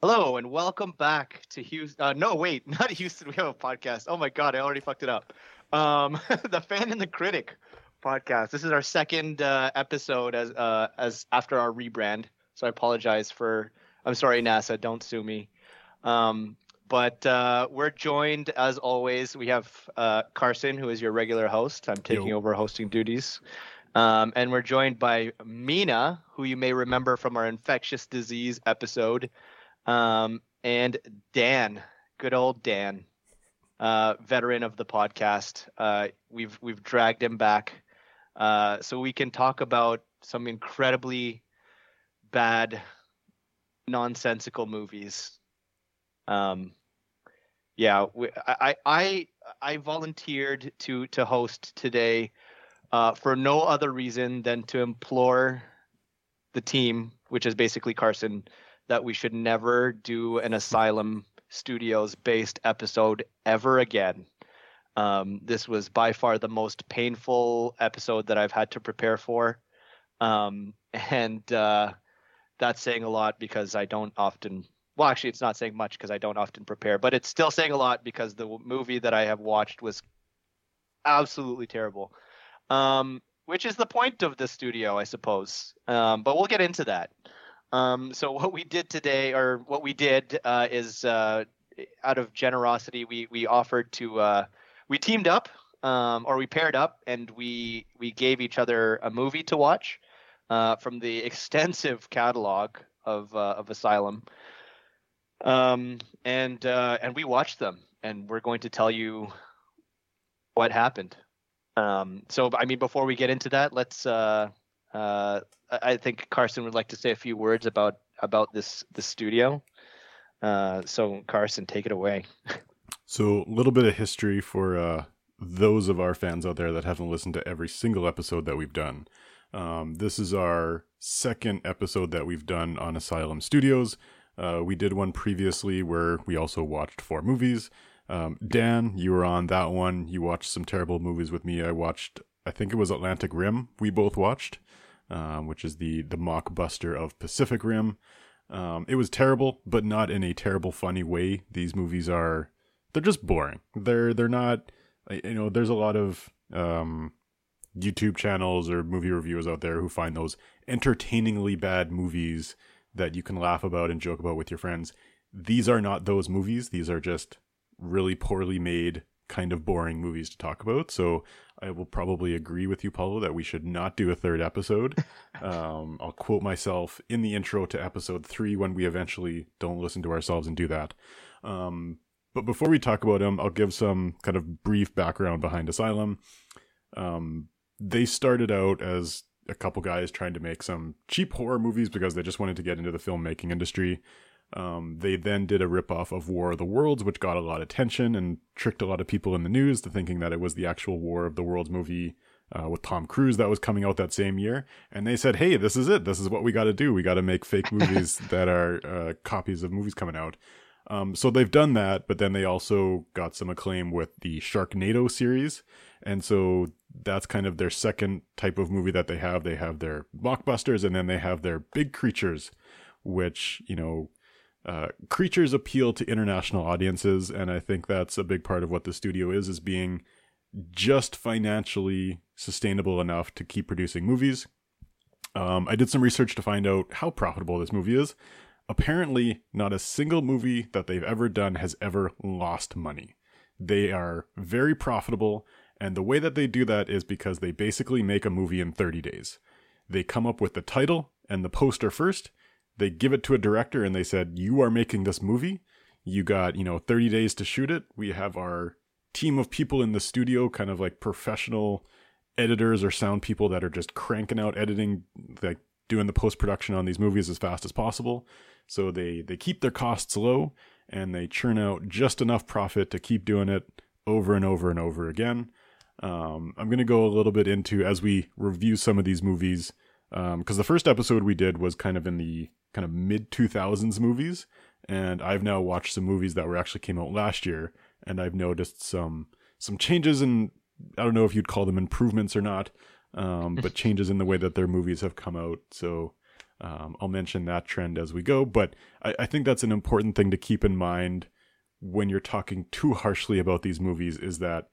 Hello and welcome back to Houston. Uh, no, wait, not Houston. We have a podcast. Oh my god, I already fucked it up. Um, the Fan and the Critic podcast. This is our second uh, episode as uh, as after our rebrand. So I apologize for. I'm sorry, NASA. Don't sue me. Um, but uh, we're joined as always. We have uh, Carson, who is your regular host. I'm taking Yo. over hosting duties. Um, and we're joined by Mena, who you may remember from our infectious disease episode, um, and Dan, good old Dan, uh, veteran of the podcast. Uh, we've we've dragged him back uh, so we can talk about some incredibly bad, nonsensical movies. Um, yeah, we, I, I I volunteered to to host today uh, for no other reason than to implore the team, which is basically Carson, that we should never do an Asylum Studios based episode ever again. Um, this was by far the most painful episode that I've had to prepare for. Um, and uh, that's saying a lot because I don't often, well, actually, it's not saying much because I don't often prepare, but it's still saying a lot because the movie that I have watched was absolutely terrible. Um, which is the point of the studio, I suppose. Um, but we'll get into that. Um, so what we did today, or what we did, uh, is uh, out of generosity, we we offered to uh, we teamed up, um, or we paired up, and we we gave each other a movie to watch uh, from the extensive catalog of uh, of Asylum. Um, and uh, and we watched them, and we're going to tell you what happened. Um, so, I mean, before we get into that, let's. Uh, uh, I think Carson would like to say a few words about about this this studio. Uh, so, Carson, take it away. So, a little bit of history for uh, those of our fans out there that haven't listened to every single episode that we've done. Um, this is our second episode that we've done on Asylum Studios. Uh, we did one previously where we also watched four movies. Um, Dan, you were on that one. You watched some terrible movies with me. I watched, I think it was Atlantic Rim. We both watched, um, which is the the mockbuster of Pacific Rim. Um, it was terrible, but not in a terrible, funny way. These movies are they're just boring. They're they're not you know, there's a lot of um YouTube channels or movie reviewers out there who find those entertainingly bad movies that you can laugh about and joke about with your friends. These are not those movies. These are just really poorly made, kind of boring movies to talk about. So I will probably agree with you, Paulo, that we should not do a third episode. um, I'll quote myself in the intro to episode three when we eventually don't listen to ourselves and do that. Um, but before we talk about them, I'll give some kind of brief background behind Asylum. Um, they started out as a couple guys trying to make some cheap horror movies because they just wanted to get into the filmmaking industry. Um, they then did a ripoff of War of the Worlds, which got a lot of attention and tricked a lot of people in the news to thinking that it was the actual War of the Worlds movie uh, with Tom Cruise that was coming out that same year. And they said, hey, this is it. This is what we got to do. We got to make fake movies that are uh, copies of movies coming out. Um, so they've done that, but then they also got some acclaim with the Sharknado series. And so that's kind of their second type of movie that they have. They have their blockbusters and then they have their big creatures, which, you know, uh, creatures appeal to international audiences. And I think that's a big part of what the studio is, is being just financially sustainable enough to keep producing movies. Um, I did some research to find out how profitable this movie is. Apparently, not a single movie that they've ever done has ever lost money. They are very profitable, and the way that they do that is because they basically make a movie in 30 days. They come up with the title and the poster first, they give it to a director, and they said, You are making this movie. You got, you know, 30 days to shoot it. We have our team of people in the studio, kind of like professional editors or sound people that are just cranking out editing, like doing the post production on these movies as fast as possible. So they they keep their costs low and they churn out just enough profit to keep doing it over and over and over again. Um, I'm gonna go a little bit into as we review some of these movies because the first episode we did was kind of in the kind of mid 2000s movies, and I've now watched some movies that were actually came out last year, and I've noticed some some changes in I don't know if you'd call them improvements or not, um, but changes in the way that their movies have come out. So Um, I'll mention that trend as we go, but I, I think that's an important thing to keep in mind when you're talking too harshly about these movies is that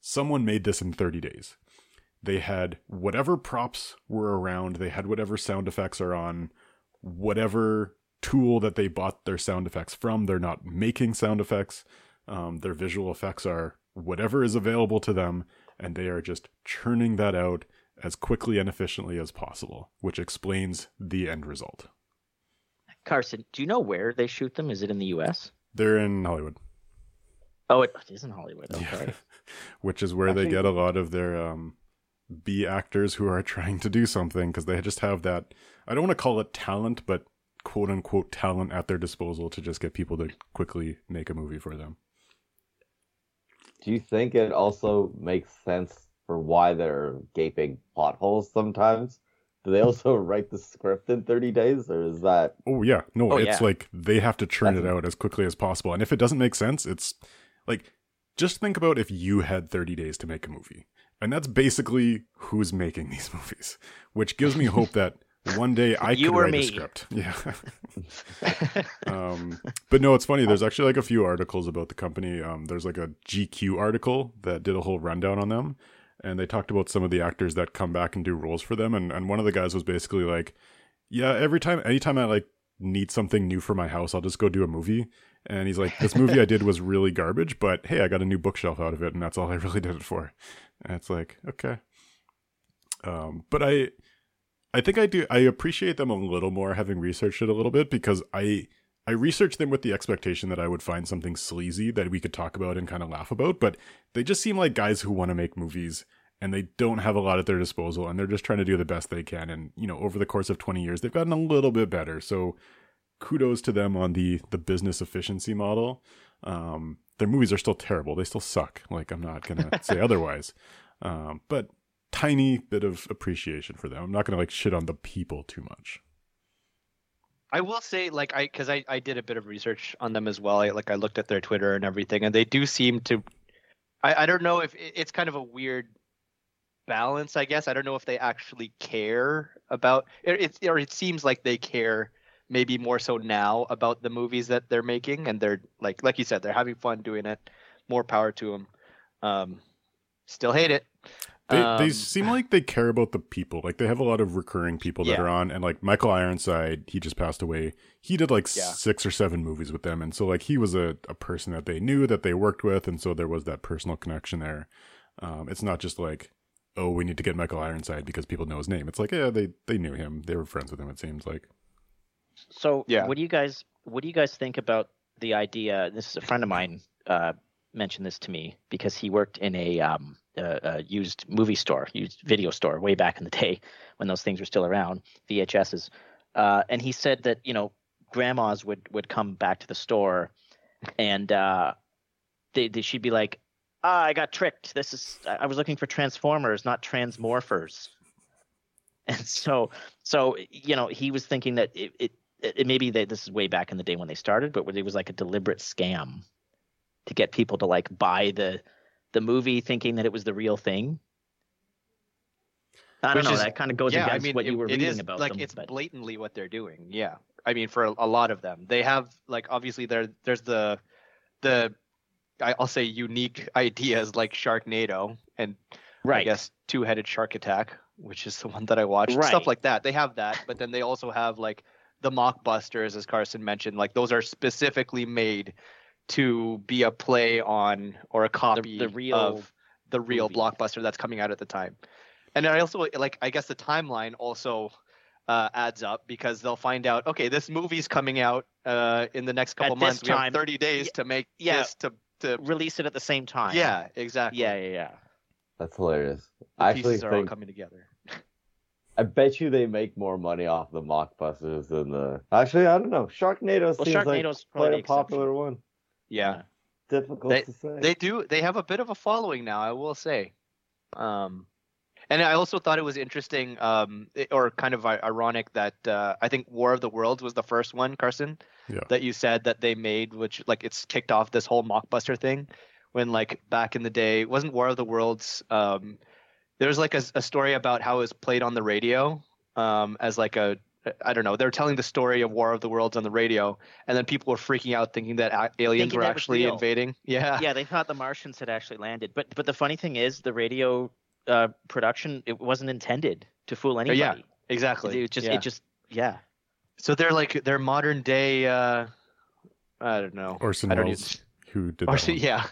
someone made this in 30 days. They had whatever props were around, they had whatever sound effects are on, whatever tool that they bought their sound effects from. They're not making sound effects. Um, their visual effects are whatever is available to them, and they are just churning that out as quickly and efficiently as possible, which explains the end result. Carson, do you know where they shoot them? Is it in the U.S.? They're in Hollywood. Oh, it is in Hollywood. Okay. Yeah. which is where they get a lot of their um, B actors who are trying to do something because they just have that. I don't want to call it talent, but quote unquote talent at their disposal to just get people to quickly make a movie for them. Do you think it also makes sense for why there are gaping plot holes sometimes? Do they also write the script in 30 days or is that Oh yeah. No, Oh, it's yeah. like they have to churn it out as quickly as possible. And if it doesn't make sense, it's like just think about if you had 30 days to make a movie. And that's basically who's making these movies, which gives me hope that one day I You could write a me. script. Yeah. um, but no, it's funny. There's actually like a few articles about the company. Um, there's like a GQ article that did a whole rundown on them, and they talked about some of the actors that come back and do roles for them. And and one of the guys was basically like, "Yeah, every time, anytime I like need something new for my house, I'll just go do a movie." And he's like, "This movie I did was really garbage, but hey, I got a new bookshelf out of it, and that's all I really did it for." And it's like, okay. Um, but I, I think I do. I appreciate them a little more having researched it a little bit because I I researched them with the expectation that I would find something sleazy that we could talk about and kind of laugh about. But they just seem like guys who want to make movies and they don't have a lot at their disposal and they're just trying to do the best they can. And you know, over the course of twenty years, they've gotten a little bit better. So kudos to them on the the business efficiency model. Um, their movies are still terrible. They still suck. Like I'm not gonna say otherwise. Um, but tiny bit of appreciation for them. I'm not gonna like shit on the people too much. I will say, like, I because I, I did a bit of research on them as well. I, like, I looked at their Twitter and everything, and they do seem to. I, I don't know if it- it's kind of a weird balance. I guess I don't know if they actually care about it. It's or it seems like they care maybe more so now about the movies that they're making, and they're like like you said, they're having fun doing it. More power to them. Um, still hate it. They, they Um, seem like they care about the people. Like they have a lot of recurring people that Yeah. are on, and like Michael Ironside, he just passed away. He did like Yeah. six or seven movies with them, and so like he was a, a person that they knew that they worked with, and so there was that personal connection there. Um, it's not just like, oh, we need to get Michael Ironside because people know his name. It's like, yeah, they they knew him. They were friends with him. It seems like. So, Yeah. what do you guys what do you guys think about the idea? This is a friend of mine uh, mentioned this to me because he worked in a, um, a, a used movie store, used video store, way back in the day when those things were still around, VHSs. Uh, and he said that you know grandmas would would come back to the store, and uh, they, they she'd be like, ah, I got tricked. This is I I was looking for Transformers, not Transmorphers. And so, so you know, he was thinking that it, it, it maybe they, this is way back in the day when they started, but it was like a deliberate scam to get people to like buy the the movie, thinking that it was the real thing. I don't Which know. is- that kind of goes yeah, against I mean, what you it- were it reading is, about like them. it's but blatantly what they're doing. Yeah, I mean, for a, a lot of them, they have like obviously there there's the the I- I'll say unique ideas like Sharknado and I right, guess Two Headed Shark Attack, which is the one that I watched. Right. Stuff like that. They have that, but then they also have like the mockbusters, as Carson mentioned. Like those are specifically made to be a play on or a copy the real of the real movie. blockbuster that's coming out at the time. And I also like I guess the timeline also uh, adds up because they'll find out okay this movie's coming out uh, in the next couple At this months. We have 30 days to make yeah. this to to release it at the same time. yeah exactly. yeah, yeah, yeah. That's hilarious. The I actually pieces are all coming together. I bet you they make more money off the mockbusters than the. Actually, I don't know. Sharknado Well, seems like Sharknado's probably quite the a exception. popular one. Yeah. Difficult They- to say. They do. They have a bit of a following now, I will say. Um, and I also thought it was interesting, um, or kind of ironic that uh, I think War of the Worlds was the first one, Carson, Yeah. that you said that they made, which like it's kicked off this whole mockbuster thing. When like back in the day, wasn't War of the Worlds? Um, there was like a, a story about how it was played on the radio um, as like a I don't know. They're telling the story of War of the Worlds on the radio, and then people were freaking out, thinking that a- aliens Thinking were that actually real. invading. Yeah. yeah, they thought the Martians had actually landed. But but the funny thing is, the radio uh, production it wasn't intended to fool anybody. yeah, exactly. It was just Yeah. it just yeah. So they're like they're modern day. Uh, I don't know. Orson I don't Welles, who did Or, that one. yeah.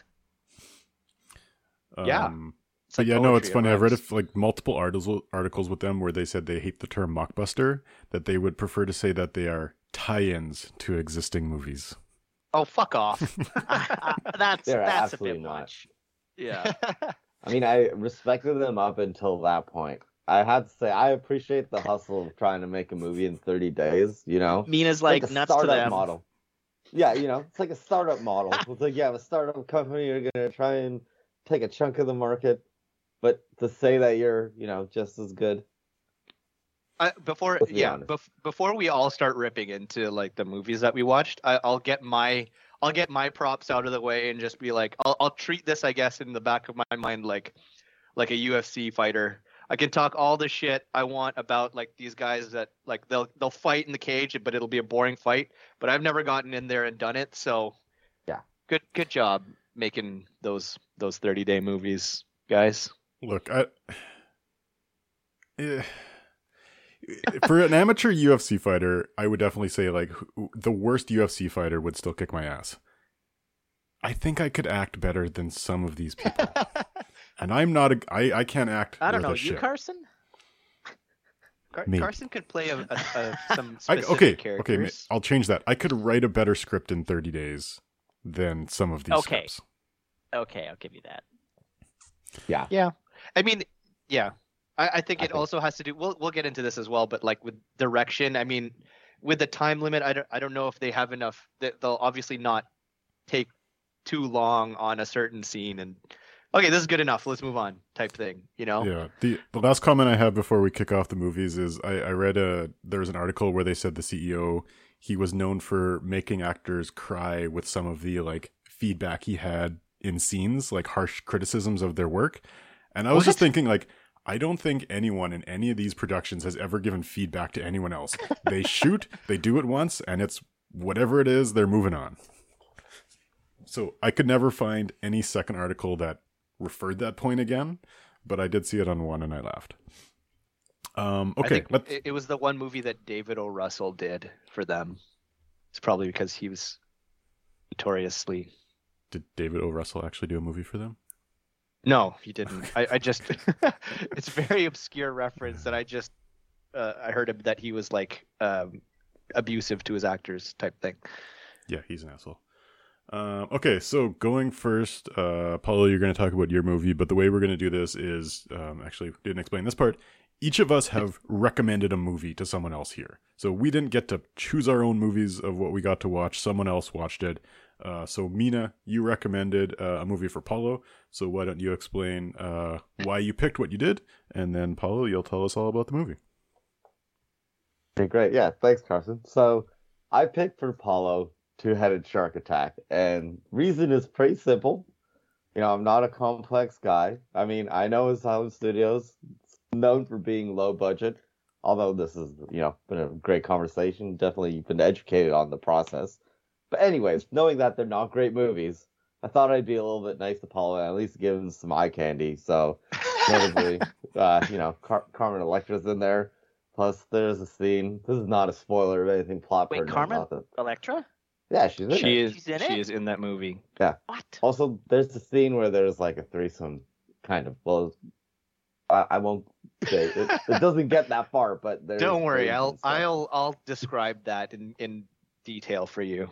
yeah. Um, It's But like yeah, no, it's funny. I've read rhymes. if, like multiple articles articles with them where they said they hate the term mockbuster. That they would prefer to say that they are tie-ins to existing movies. Oh, fuck off. that's They're that's a absolutely bit not. much. Yeah. I mean, I respected them up until that point. I had to say, I appreciate the hustle of trying to make a movie in 30 days, you know? Mena's It's like, a nuts to startup them. model. Yeah, you know, it's like a startup model. It's like, yeah, a startup company, you're going to try and take a chunk of the market, but to say that you're, you know, just as good. I, before be yeah, bef- before we all start ripping into like the movies that we watched, I, I'll get my I'll get my props out of the way and just be like, I'll I'll treat this, I guess, in the back of my mind like like a UFC fighter. I can talk all the shit I want about like these guys that like they'll they'll fight in the cage, but it'll be a boring fight. But I've never gotten in there and done it, so Yeah. good good job making those those thirty day movies, guys. Look, I Eh, for an amateur UFC fighter, I would definitely say like the worst UFC fighter would still kick my ass. I think I could act better than some of these people, and I'm not a I I can't act. I don't know. You, shit. Carson? Car- Me. Carson could play a, a, a some I, specific okay, characters. okay, ma- I'll change that. I could write a better script in 30 days than some of these Okay. scripts. Okay, I'll give you that. Yeah. Yeah, I mean, yeah, I, I think I it think- also has to do. We'll we'll get into this as well, but like with direction, I mean, with the time limit, I don't I don't know if they have enough. They'll obviously not take too long on a certain scene and. Okay, this is good enough. Let's move on, type thing. You know. Yeah. The the last comment I have before we kick off the movies is I, I read a there was an article where they said the CEO he was known for making actors cry with some of the like feedback he had in scenes, like harsh criticisms of their work. And I was just thinking like I don't think anyone in any of these productions has ever given feedback to anyone else. They shoot, they do it once, and it's whatever it is, they're moving on. So I could never find any second article that referred that point again, but I did see it on one and I laughed. Um, I okay, think it, it was the one movie that David O. Russell did for them. It's probably because he was notoriously. Did David O. Russell actually do a movie for them? No, he didn't. I, I just. it's very obscure reference that I just. Uh, I heard him that he was like um, abusive to his actors type thing. Yeah, he's an asshole. Um, okay, so going first, uh, Paulo, you're going to talk about your movie, but the way we're going to do this is um, actually didn't explain this part. Each of us have recommended a movie to someone else here, so we didn't get to choose our own movies of what we got to watch. Someone else watched it. Uh, so Mena, you recommended uh, a movie for Paulo. So why don't you explain uh, why you picked what you did, and then Paulo, you'll tell us all about the movie. Okay, great. Yeah, thanks, Carson. So I picked for Paulo two-headed shark attack, and reason is pretty simple. You know, I'm not a complex guy. I mean, I know Asylum Studios is known for being low budget, although this has, you know, been a great conversation. Definitely been educated on the process. But anyways, knowing that they're not great movies, I thought I'd be a little bit nice to Paul and at least give him some eye candy. So notably, uh, you know, Car- Carmen Electra's in there. Plus, there's a scene. This is not a spoiler of anything plot. Wait, Carmen? nothing. Electra? Yeah, she's in She it. is. She's in she it? is in that movie. Yeah. What? Also, there's a scene where there's like a threesome, kind of. Well, I, I won't say it, it doesn't get that far, but there's. Don't worry, I'll. I'll I'll describe that in in detail for you.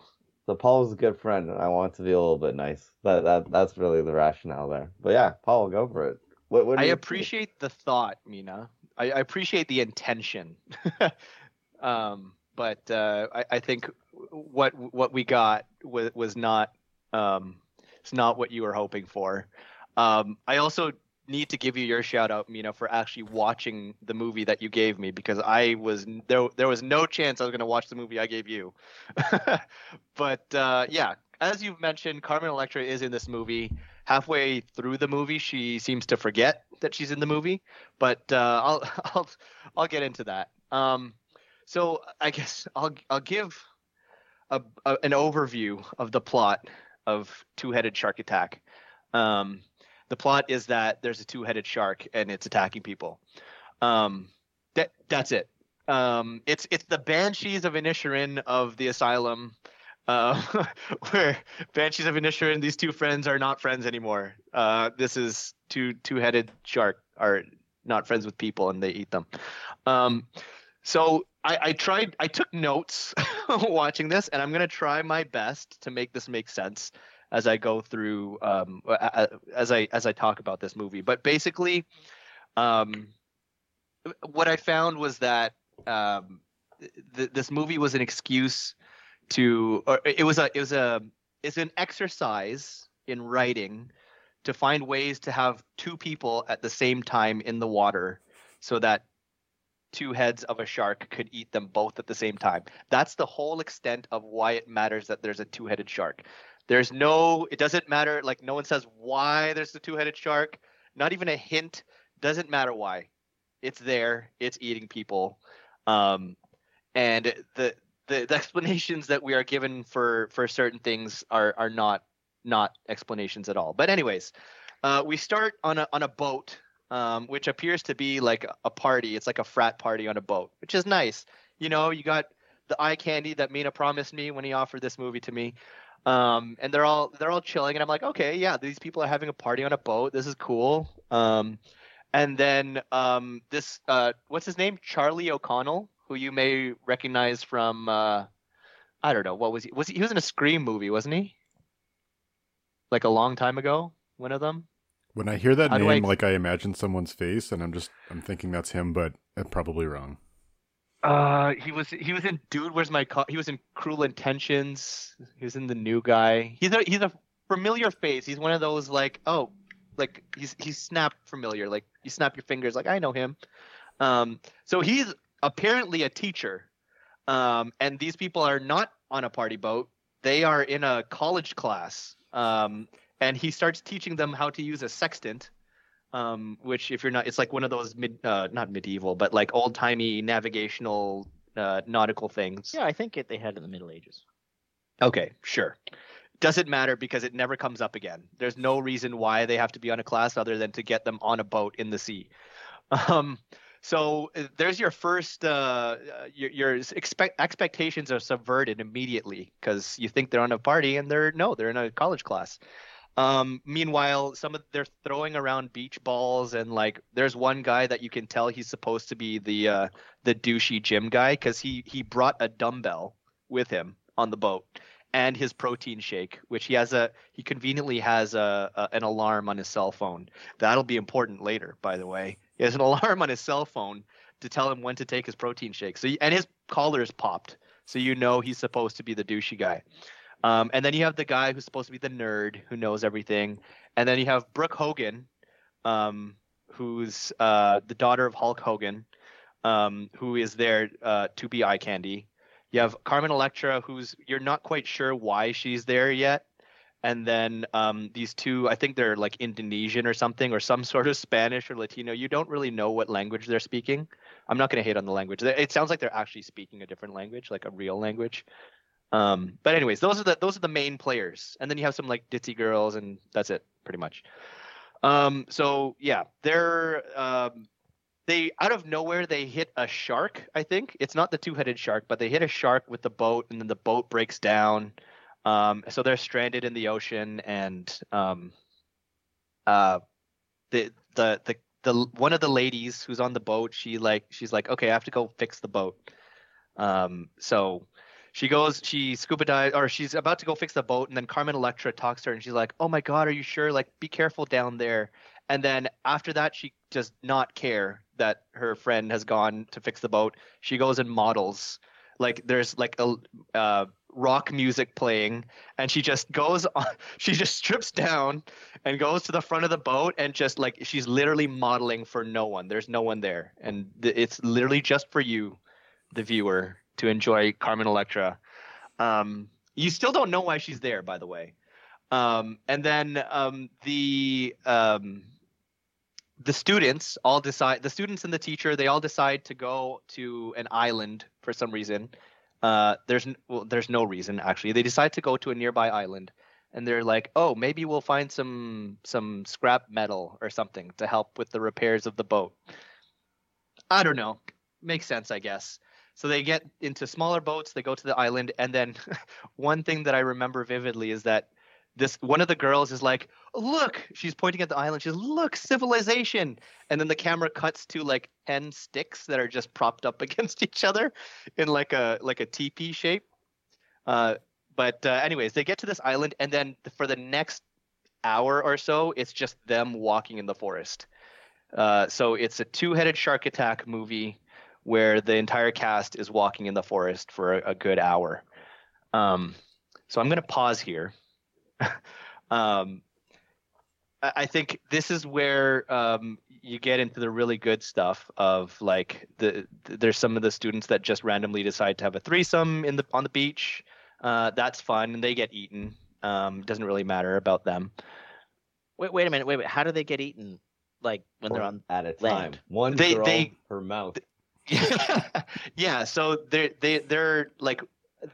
So Paul's a good friend, and I want to be a little bit nice. That that that's really the rationale there. But yeah, Paul, go for it. What, what I appreciate the thought, Mena. I, I appreciate the intention. um, but uh, I, I think what what we got was, was not um, it's not what you were hoping for. Um, I also need to give you your shout out, Mena, for actually watching the movie that you gave me because I was there. There was no chance I was going to watch the movie I gave you. but uh, yeah, as you've mentioned, Carmen Electra is in this movie halfway through the movie she seems to forget that she's in the movie but uh, i'll i'll i'll get into that um so I guess I'll I'll give a, a, an overview of the plot of Two-Headed Shark Attack. Um, the plot is that there's a two-headed shark and it's attacking people. Um, that that's it. Um, it's it's the Banshees of Inisherin of the asylum, uh, where Banshees of Inisherin, these two friends are not friends anymore. Uh, this is two two-headed shark are not friends with people and they eat them. Um, so I, I tried. I took notes watching this, and I'm gonna try my best to make this make sense as I go through um, as I as I talk about this movie. But basically, um, what I found was that um, th- this movie was an excuse to, or it was a it was a it's an exercise in writing to find ways to have two people at the same time in the water, so that two heads of a shark could eat them both at the same time. That's the whole extent of why it matters that there's a two-headed shark. There's no, it doesn't matter. Like no one says why there's the two-headed shark. Not even a hint. Doesn't matter why. It's there. It's eating people. Um, and the, the the explanations that we are given for for certain things are are not not explanations at all. But anyways, uh, we start on a on a boat, um, which appears to be like a party. It's like a frat party on a boat, which is nice. You know, you got the eye candy that Mena promised me when he offered this movie to me. Um, and they're all they're all chilling, and I'm like, okay, yeah, these people are having a party on a boat. This is cool. Um, and then um, this uh, what's his name? Charlie O'Connell, who you may recognize from uh, I don't know what was he was he, he was in a Scream movie, wasn't he? Like a long time ago, one of them. When I hear that do name, like I imagine someone's face, and I'm just I'm thinking that's him, but I'm probably wrong. Uh, he was he was in Dude, Where's My Car? He was in Cruel Intentions. He was in The New Guy. He's a he's a familiar face. He's one of those like oh, like he's he's snap familiar. Like you snap your fingers like I know him. Um, so he's apparently a teacher. Um, and these people are not on a party boat. They are in a college class. Um, and he starts teaching them how to use a sextant um, which if you're not, it's like one of those mid, uh, not medieval, but like old timey navigational uh, nautical things. Yeah, I think it, they had it in the Middle Ages. Okay, sure. Doesn't matter because it never comes up again. There's no reason why they have to be on a class other than to get them on a boat in the sea. Um, so uh, there's your first, uh, your, your expect expectations are subverted immediately because you think they're on a party and they're no, they're in a college class. Um, meanwhile, some of they're throwing around beach balls and like there's one guy that you can tell he's supposed to be the uh, the douchey gym guy because he he brought a dumbbell with him on the boat and his protein shake, which he has a he conveniently has a, a an alarm on his cell phone. That'll be important later, by the way. He has an alarm on his cell phone to tell him when to take his protein shake. So and his collar is popped, so you know he's supposed to be the douchey guy. Um, and then you have the guy who's supposed to be the nerd who knows everything, and then you have Brooke Hogan, um, who's uh, the daughter of Hulk Hogan, um, who is there uh, to be eye candy. You have Carmen Electra, who's you're not quite sure why she's there yet, and then um, these two, I think they're like Indonesian or something, or some sort of Spanish or Latino. You don't really know what language they're speaking. I'm not going to hate on the language. It sounds like they're actually speaking a different language, like a real language. Um, but anyways, those are the those are the main players, and then you have some like ditzy girls, and that's it, pretty much. Um, so yeah, they're um, they out of nowhere they hit a shark. I think it's not the two-headed shark, but they hit a shark with the boat, and then the boat breaks down. Um, so they're stranded in the ocean, and um, uh, the the the the one of the ladies who's on the boat, she like she's like, okay, I have to go fix the boat. Um, so she goes, she scuba dives, or she's about to go fix the boat, and then Carmen Electra talks to her, and she's like, "Oh my God, are you sure? Like, be careful down there." And then after that, she does not care that her friend has gone to fix the boat. She goes and models. Like, there's like a uh, rock music playing, and she just goes on. She just strips down and goes to the front of the boat, and just like she's literally modeling for no one. There's no one there, and th- it's literally just for you, the viewer, to enjoy Carmen Electra. Um, you still don't know why she's there, by the way. Um, and then um, the um, the students all decide the students and the teacher they all decide to go to an island for some reason. Uh, there's well, there's no reason actually. They decide to go to a nearby island and they're like oh maybe we'll find some some scrap metal or something to help with the repairs of the boat. I don't know. Makes sense i guess so they get into smaller boats they go to the island and then one thing that i remember vividly is that this one of the girls is like look she's pointing at the island she's look civilization! And then the camera cuts to like 10 sticks that are just propped up against each other in like a like a teepee shape. Uh, but uh, anyways they get to this island and then for the next hour or so it's just them walking in the forest. Uh, so it's a two-headed shark attack movie where the entire cast is walking in the forest for a, a good hour um, so i'm going to pause here um, I I think this is where um, you get into the really good stuff of like the, the there's some of the students that just randomly decide to have a threesome in the on the beach. Uh, that's fun, and they get eaten. Um, doesn't really matter about them. Wait, wait a minute. Wait, wait. How do they get eaten? Like when they're on? at a time. land. One They- girl, they- her mouth. yeah, so they're they they're like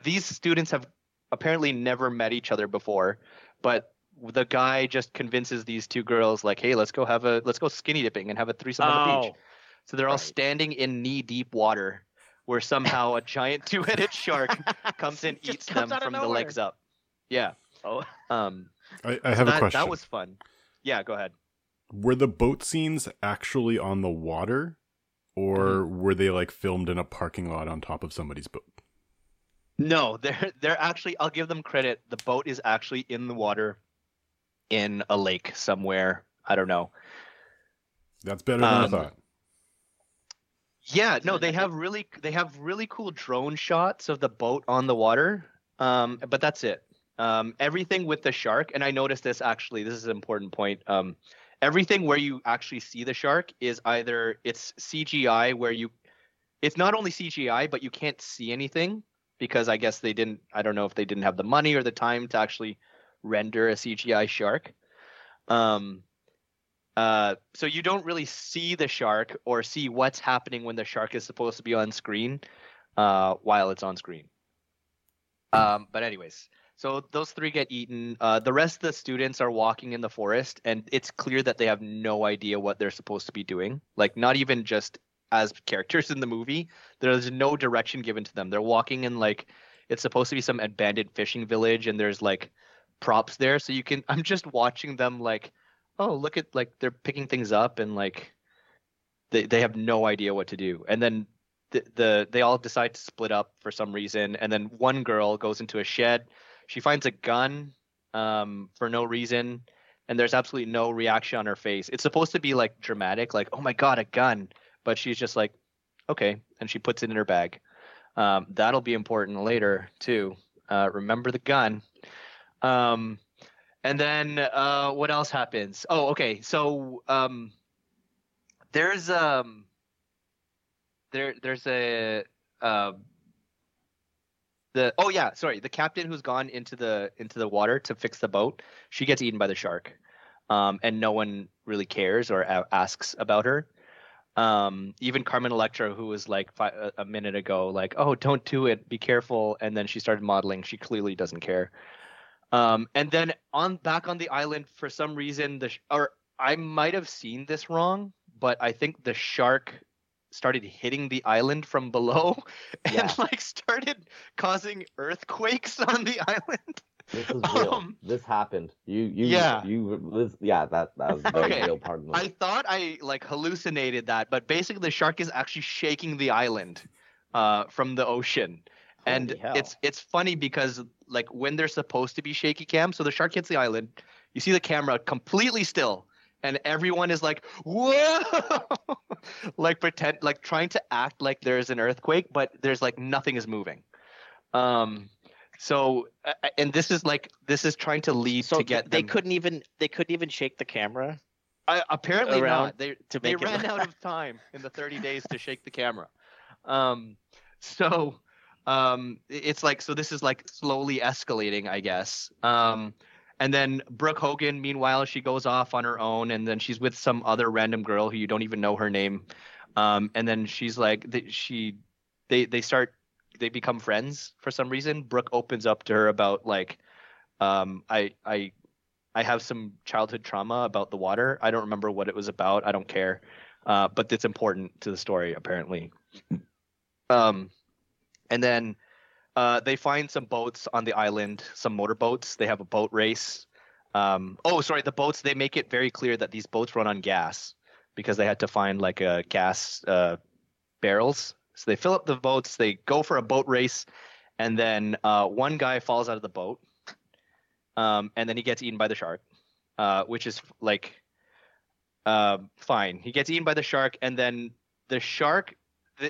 these students have apparently never met each other before, but the guy just convinces these two girls like, hey, let's go have a let's go skinny dipping and have a threesome on the beach. Oh, So they're all Right. standing in knee deep water where somehow a giant two headed shark comes and eats comes them from the legs up. Yeah. Oh. Um I, I have that, a question. that was fun. Yeah, go ahead. Were the boat scenes actually on the water, or Mm-hmm. were they like filmed in a parking lot on top of somebody's boat? No, they're they're actually I'll give them credit. The boat is actually in the water in a lake somewhere. I don't know. That's better than I Um, thought. Yeah, no, they have really they have really cool drone shots of the boat on the water. Um, but that's it. Um, everything with the shark, and I noticed this actually. This is an important point. Um, everything where you actually see the shark is either it's CGI where you, it's not only CGI, but you can't see anything because I guess they didn't. I don't know if they didn't have the money or the time to actually render a CGI shark. Um, uh, so you don't really see the shark or see what's happening when the shark is supposed to be on screen uh, while it's on screen. Um, but anyways, so those three get eaten. Uh, the rest of the students are walking in the forest, and it's clear that they have no idea what they're supposed to be doing. Like not even just as characters in the movie. There's no direction given to them. They're walking in like it's supposed to be some abandoned fishing village, and there's like props there, so you can. I'm just watching them like oh look at like they're picking things up and like they they have no idea what to do and then the, the they all decide to split up for some reason and then one girl goes into a shed she finds a gun um for no reason and there's absolutely no reaction on her face it's supposed to be like dramatic like oh my god a gun but she's just like okay and she puts it in her bag um that'll be important later too uh remember the gun um and then uh, what else happens? Oh, okay. So um, there's um, there there's a uh, the oh yeah sorry the captain who's gone into the into the water to fix the boat she gets eaten by the shark um, and no one really cares or a- asks about her. Um, even Carmen Electra who was like fi- a- minute ago like oh don't do it be careful and then she started modeling. She clearly doesn't care. Um, and then on back on the island, for some reason, the sh- or I might have seen this wrong, but I think the shark started hitting the island from below and Yeah. like started causing earthquakes on the island. This is real. Um, this happened. You, you, Yeah. you. This, yeah, that that was very Okay. real part of the I thought I like hallucinated that, but basically the shark is actually shaking the island uh, from the ocean. and hell. it's it's funny because like when they're supposed to be shaky cam, so the shark hits the island, you see the camera completely still, and everyone is like, "Whoa!" like pretend like trying to act like there's an earthquake, but there's like nothing is moving. Um, so uh, and this is like this is trying to lead so to get they them- couldn't even they couldn't even shake the camera. I, apparently not. They to they ran out of time in the 30 days to shake the camera. Um, so um, it's like so this is like slowly escalating, I guess. Um, and then Brooke Hogan, meanwhile, she goes off on her own, and then she's with some other random girl who you don't even know her name. Um, and then she's like, they, she, they, they start, they become friends for some reason. Brooke opens up to her about like, um, I, I, I have some childhood trauma about the water. I don't remember what it was about. I don't care, uh, but it's important to the story apparently. Um, and then uh, they find some boats on the island, some motorboats. They have a boat race. Um, oh, sorry, the boats. They make it very clear that these boats run on gas because they had to find like a gas uh, barrels. So they fill up the boats. They go for a boat race, and then uh, one guy falls out of the boat, um, and then he gets eaten by the shark, uh, which is like uh, fine. He gets eaten by the shark, and then the shark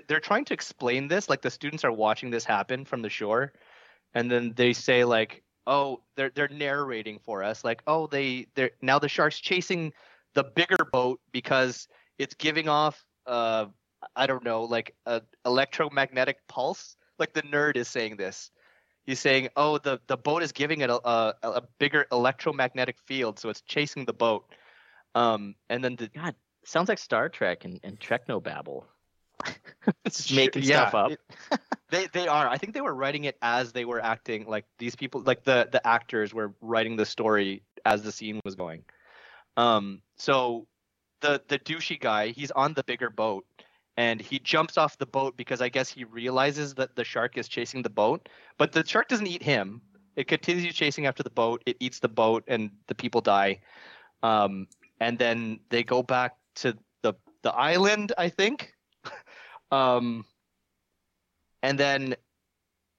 they're trying to explain this like the students are watching this happen from the shore and then they say like oh they're they're narrating for us like oh they they're now the shark's chasing the bigger boat because it's giving off uh i don't know like a electromagnetic pulse. Like the nerd is saying this. He's saying oh the the boat is giving it a a, a bigger electromagnetic field so it's chasing the boat. Um and then the god sounds like star trek and, and babble it's making yeah, stuff up. It, they they are. I think they were writing it as they were acting. Like these people, like the the actors were writing the story as the scene was going. Um. So the the douchey guy, he's on the bigger boat, and he jumps off the boat because I guess he realizes that the shark is chasing the boat, but the shark doesn't eat him. It continues chasing after the boat. It eats the boat, and the people die. Um. And then they go back to the the island, I think, um, and then,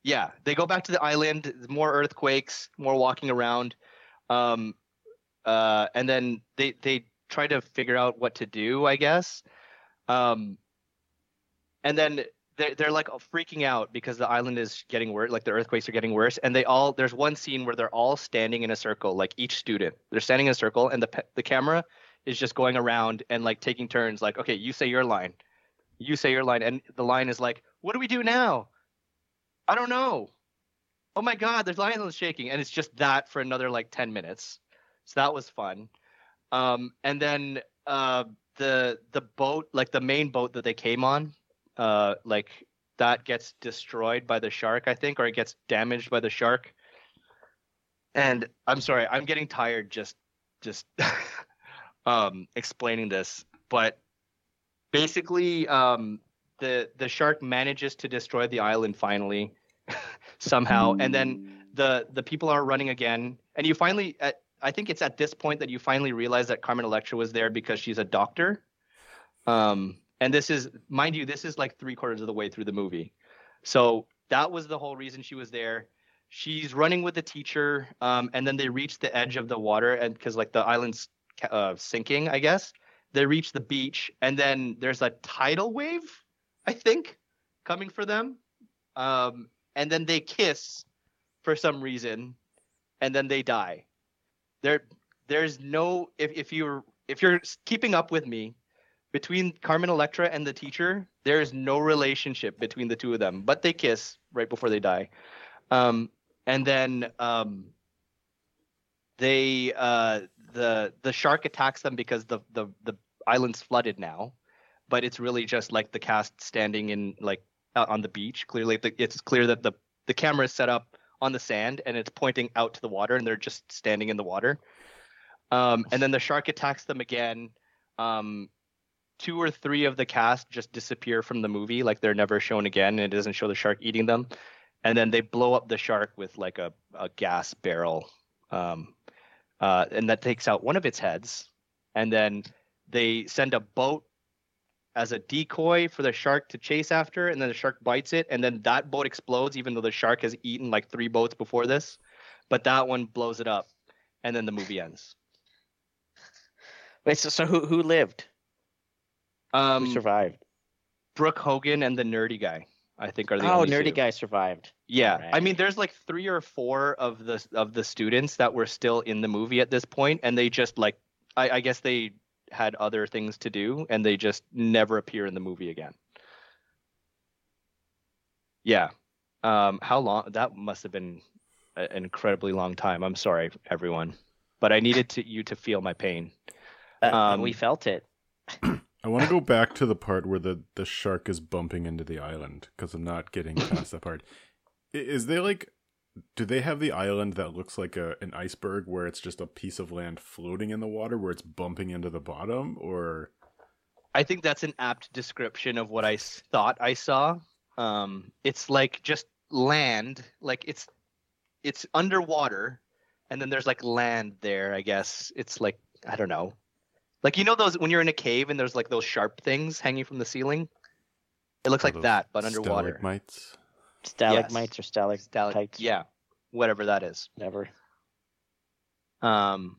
yeah, they go back to the island. More earthquakes, more walking around. Um, uh, and then they they try to figure out what to do, I guess. Um, and then they're, they're like freaking out because the island is getting worse, like the earthquakes are getting worse. And they all there's one scene where they're all standing in a circle, like each student. They're standing in a circle, and the the camera is just going around and like taking turns, like, okay, you say your line, you say your line, and the line is like, "What do we do now? I don't know. Oh my God, there's lions shaking, and it's just that for another like ten minutes. So that was fun. Um, and then uh, the the boat, like the main boat that they came on, uh, like that gets destroyed by the shark, I think, or it gets damaged by the shark. And I'm sorry, I'm getting tired just just um, explaining this, but basically um, the the shark manages to destroy the island finally somehow. And then the the people are running again. And you finally at, i think it's at this point that you finally realize that carmen electra was there because she's a doctor. Um, and this is mind you this is like three quarters of the way through the movie. So that was the whole reason she was there. She's running with the teacher um, and then they reach the edge of the water and because like the island's uh, sinking i guess they reach the beach, and then there's a tidal wave, I think, coming for them. Um, and then they kiss for some reason, and then they die. There, there's no if if you're if you're keeping up with me, between Carmen Electra and the teacher, there is no relationship between the two of them, but they kiss right before they die. Um, and then um, they uh, the the shark attacks them because the the the island's flooded now, but it's really just like the cast standing in like on the beach. Clearly, it's clear that the the camera is set up on the sand and it's pointing out to the water, and they're just standing in the water. Um, and then the shark attacks them again. Um, two or three of the cast just disappear from the movie, like they're never shown again, and it doesn't show the shark eating them. And then they blow up the shark with like a, a gas barrel, um, uh, and that takes out one of its heads. And then they send a boat as a decoy for the shark to chase after, and then the shark bites it, and then that boat explodes, even though the shark has eaten like three boats before this. But that one blows it up, and then the movie ends. Wait, so, so who who lived? Um, who survived? Brooke Hogan and the nerdy guy, I think, are the oh, nerdy two. guy survived. Yeah, right. I mean, there's like three or four of the of the students that were still in the movie at this point, and they just like, I, I guess they had other things to do and they just never appear in the movie again. Yeah. Um, how long? That must have been an incredibly long time. I'm sorry, everyone, but I needed to you to feel my pain. Uh, Um, we felt it. I want to go back to the part where the, the shark is bumping into the island because I'm not getting past that part. Is there like, do they have the island that looks like a an iceberg where it's just a piece of land floating in the water where it's bumping into the bottom, or I think that's an apt description of what I thought I saw. Um, it's like just land, like it's it's underwater, and then there's like land there. I guess it's like I don't know, like you know those when you're in a cave and there's like those sharp things hanging from the ceiling. It looks Are like that, but underwater. stalagmites? Stalagmites or stalactites. Stalag- yeah, whatever that is. Whatever. Um,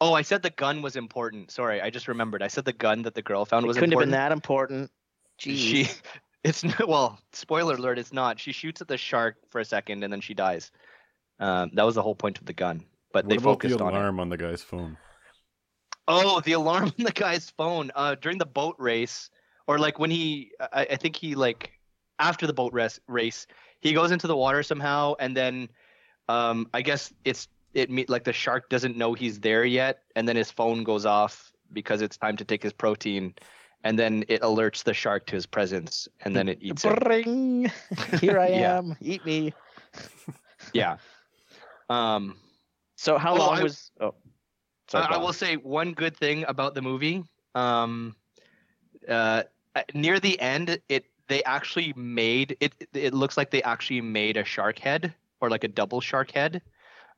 oh, I said the gun was important. Sorry, I just remembered. I said the gun that the girl found was important. It was couldn't important. have been that important. Jeez. She, it's well, spoiler alert, it's not. She shoots at the shark for a second and then she dies. Um, that was the whole point of the gun, but What they about focused the on it. alarm on the guy's phone? Oh, the alarm on the guy's phone uh, during the boat race, or like when he, I, I think he like after the boat race, race, he goes into the water somehow, and then, um, I guess it's it like the shark doesn't know he's there yet, and then his phone goes off because it's time to take his protein, and then it alerts the shark to his presence, and then it eats it. Here I Yeah. am. Eat me. Yeah. Um, So how Oh, long I- was? Oh, sorry. I, I will say one good thing about the movie. Um, uh, near the end, it they actually made it. It looks like they actually made a shark head or like a double shark head,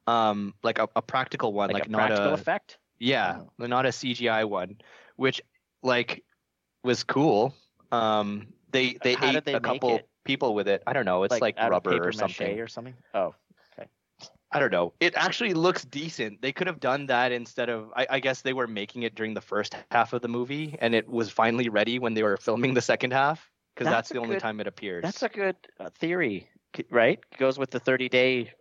um, like a, a practical one, like, like, a not practical a effect. yeah, not a CGI one, which like was cool. Um, they they How ate they a couple it? people with it. I don't know. It's like, of rubber or something. or something. Oh, okay. I don't know. It actually looks decent. They could have done that instead of. I, I guess they were making it during the first half of the movie, and it was finally ready when they were filming the second half, because That's that's, the only good- time it appears. that's a good uh, theory, c- right? Goes with the thirty-day time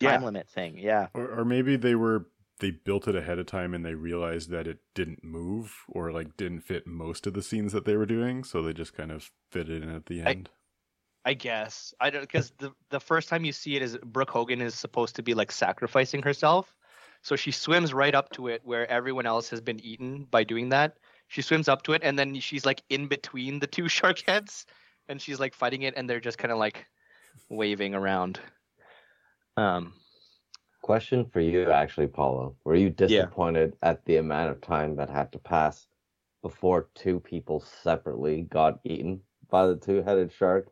Yeah. limit thing. Yeah. Or, or maybe they were they built it ahead of time and they realized that it didn't move or like didn't fit most of the scenes that they were doing, so they just kind of fit it in at the I- end. I guess I don't because the the first time you see it is Brooke Hogan is supposed to be like sacrificing herself, so she swims right up to it where everyone else has been eaten by doing that. She swims up to it and then she's like in between the two shark heads, and she's like fighting it, and they're just kind of like waving around. Um, Question for you, actually, Paulo. Were you disappointed at the amount of time that had to pass before two people separately got eaten by the two-headed shark?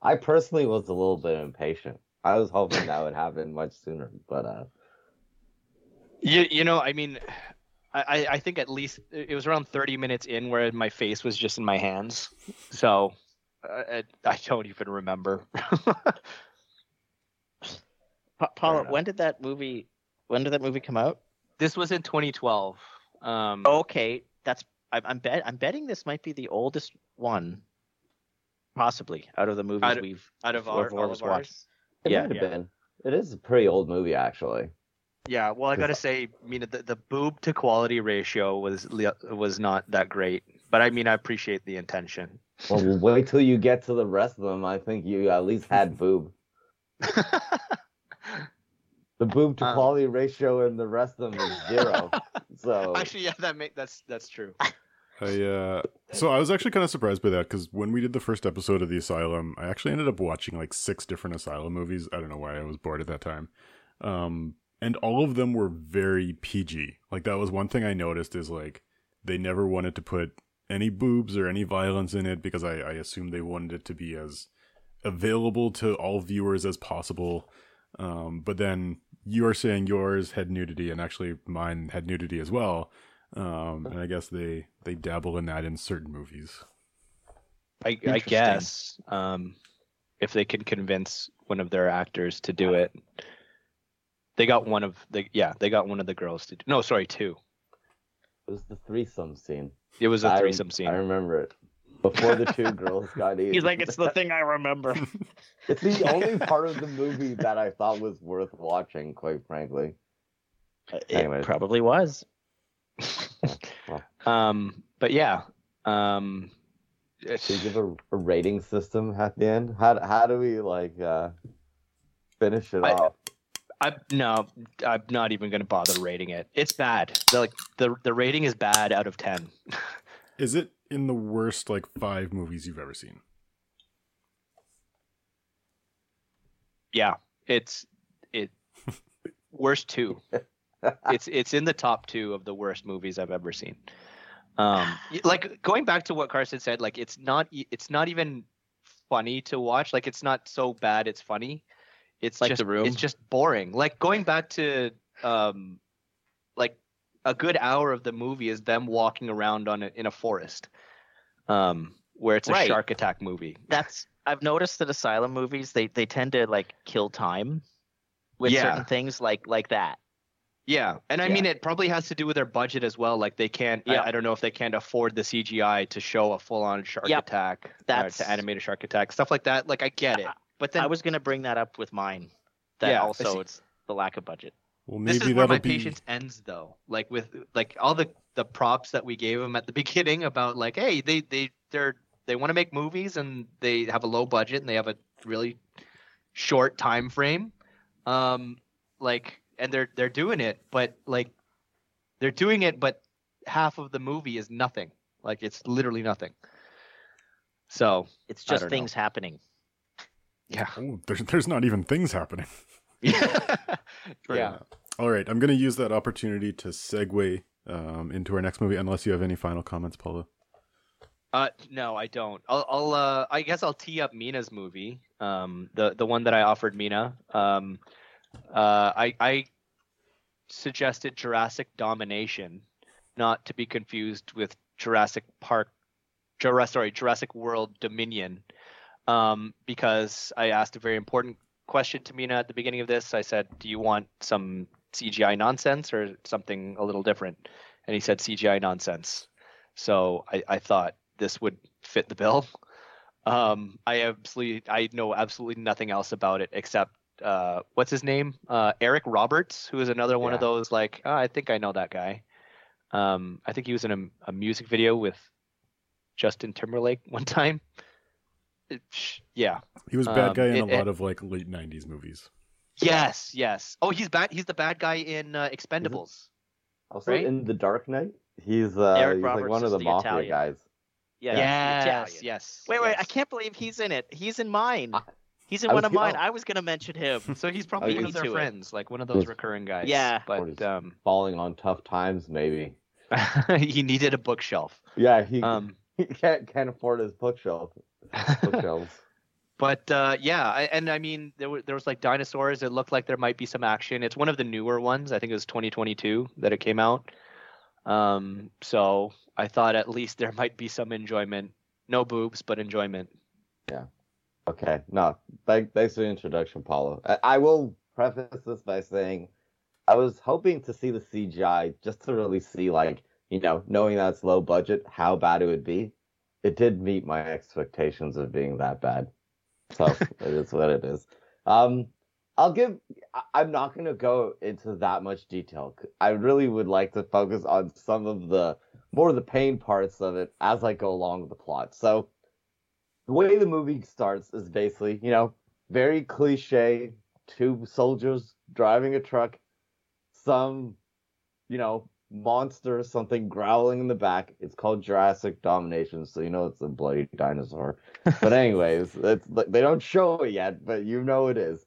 I personally was a little bit impatient. I was hoping that would happen much sooner, but uh, You you know, I mean, I I- I think at least it was around thirty minutes in where my face was just in my hands, so uh, I, I don't even remember. Pa- Paula, when did that movie? When did that movie come out? this was in 2012. Um, Okay, that's. I'm, I'm bet. I'm betting this might be the oldest one, possibly out of the movies Out of- we've out of Four our, of all of ours. it Yeah, might have yeah. been. It is a pretty old movie, actually. Yeah, well, I gotta say, I mean, the, the boob to quality ratio was was not that great, but I mean, I appreciate the intention. Well, we'll wait till you get to the rest of them. I think you at least had boob. The boob to Um, quality ratio in the rest of them is zero. So Actually, yeah, that make that's that's true. I uh so I was actually kind of surprised by that because when we did the first episode of the Asylum, I actually ended up watching like six different Asylum movies. I don't know why I was bored at that time, um, and all of them were very PG. Like that was one thing I noticed is like they never wanted to put any boobs or any violence in it because I, I assume they wanted it to be as available to all viewers as possible. Um, but then you are saying yours had nudity, and actually mine had nudity as well. Um, and I guess they they dabble in that in certain movies. I, I guess um, if they can convince one of their actors to do it, they got one of the yeah they got one of the girls to do. No, sorry, two. it was the threesome scene. It was a threesome scene. I remember it. Before the two girls got eaten. He's like, it's the thing I remember. It's the only part of the movie that I thought was worth watching, quite frankly. it Anyways. probably was. Um, but yeah, um, Do you give a, a rating system at the end? How how do we like? uh finish it I- off. I no, I'm not even gonna bother rating it. It's bad. The, like the the rating is bad out of ten. Is it in the worst like five movies you've ever seen? Yeah, it's it worst two. It's it's in the top two of the worst movies I've ever seen. Um, like going back to what Carson said, like it's not it's not even funny to watch. Like it's not so bad, it's funny. It's Like just, The Room? It's just boring. Like going back to um, like a good hour of the movie is them walking around on a, in a forest, um, where it's a Right. shark attack movie. That's I've noticed that asylum movies they they tend to like kill time with Yeah. certain things like like that. Yeah, and I Yeah. mean it probably has to do with their budget as well. Like they can't. Yeah. I, I don't know if they can't afford the CGI to show a full-on shark Yep. attack, uh, to animate a shark attack, stuff like that. Like I get it, but then I was gonna bring that up with mine. That Yeah, also it's the lack of budget. Well, maybe this maybe is where my be. patience ends, though. Like with like all the the props that we gave them at the beginning about like, hey, they they they're they want to make movies and they have a low budget and they have a really short time frame, um, like and they're they're doing it, but like they're doing it, but half of the movie is nothing. Like it's literally nothing. So It's just don't know. things happening. Yeah, Oh, there's there's not even things happening. yeah. All right, I'm going to use that opportunity to segue um, into our next movie. Unless you have any final comments, Paula. Uh, no, I don't. I'll, I'll, uh, I guess I'll tee up Mena's movie. Um, the the one that I offered Mena. Um, uh, I I suggested Jurassic Domination, not to be confused with Jurassic Park. Jurassic, sorry, Jurassic World Dominion. Um, because I asked a very important question to Mena at the beginning of this. I said, "Do you want some CGI nonsense or something a little different?" And he said CGI nonsense. So I, I thought this would fit the bill. Um, I absolutely, I know absolutely nothing else about it except uh, what's his name? Uh, Eric Roberts, who is another one of those like, oh, I think I know that guy. Um, I think he was in a, a music video with Justin Timberlake one time. It- yeah. He was bad Um, guy in it- a it- lot of like late '90s movies. Yes. Yes. Oh, he's bad. He's the bad guy in uh, Expendables. Also right? in The Dark Knight, he's uh Eric he's Roberts like one of the, the mafia Italian. guys. Yeah, yes. Italian. Yes. Wait, wait, I can't believe he's in it. He's in mine. He's in I one was of mine. gonna- I was gonna mention him. So he's probably one of their to it. friends, like one of those recurring guys. Yeah. But um, Falling on tough times, maybe. he needed a bookshelf. Yeah, he, Um, he can't can't afford his bookshelf. Bookshelves. but uh, yeah, I, and I mean, there was there was like dinosaurs. It looked like there might be some action. It's one of the newer ones. I think it was 2022 that it came out. Um, so I thought at least there might be some enjoyment. No boobs, but enjoyment. Yeah. Okay, no, thank, thanks for the introduction, Paulo. I, I will preface this by saying I was hoping to see the CGI just to really see, like, you know, knowing that it's low budget, how bad it would be. It did meet my expectations of being that bad. So it is what it is. Um, I'll give, I'm not going to go into that much detail. I really would like to focus on some of the more of the pain parts of it as I go along with the plot. So, the way the movie starts is basically, you know, very cliche two soldiers driving a truck, some, you know, monster something growling in the back. It's called Jurassic Domination, so you know it's a bloody dinosaur. But anyways, it's they don't show it yet, but you know it is.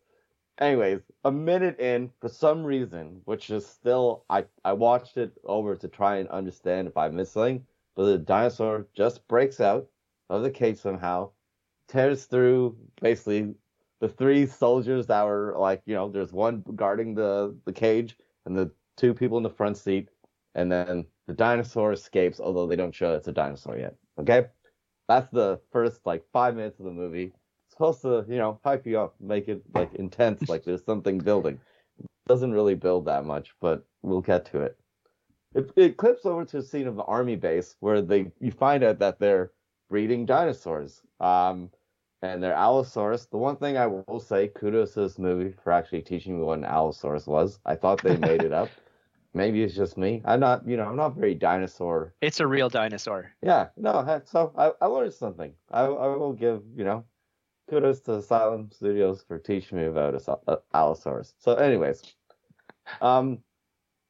Anyways, a minute in, for some reason, which is still I I watched it over to try and understand if I missed something, but the dinosaur just breaks out of the cage somehow, tears through basically the three soldiers that were like, you know, there's one guarding the the cage and the two people in the front seat, and then the dinosaur escapes, although they don't show it's a dinosaur yet. Okay, that's the first like five minutes of the movie. It's supposed to, you know, hype you up, make it like intense, like there's something building. doesn't really build that much, but we'll get to it. It, it clips over to a scene of the army base where they you find out that they're breeding dinosaurs. Um, and they're Allosaurus. The one thing I will say, kudos to this movie for actually teaching me what an Allosaurus was. I thought they made it up. Maybe it's just me. I'm not, you know, I'm not very dinosaur. It's a real dinosaur. Yeah, no. So I, I learned something. I, I will give, you know, kudos to Asylum Studios for teaching me about uh, Allosaurus. So, anyways, um,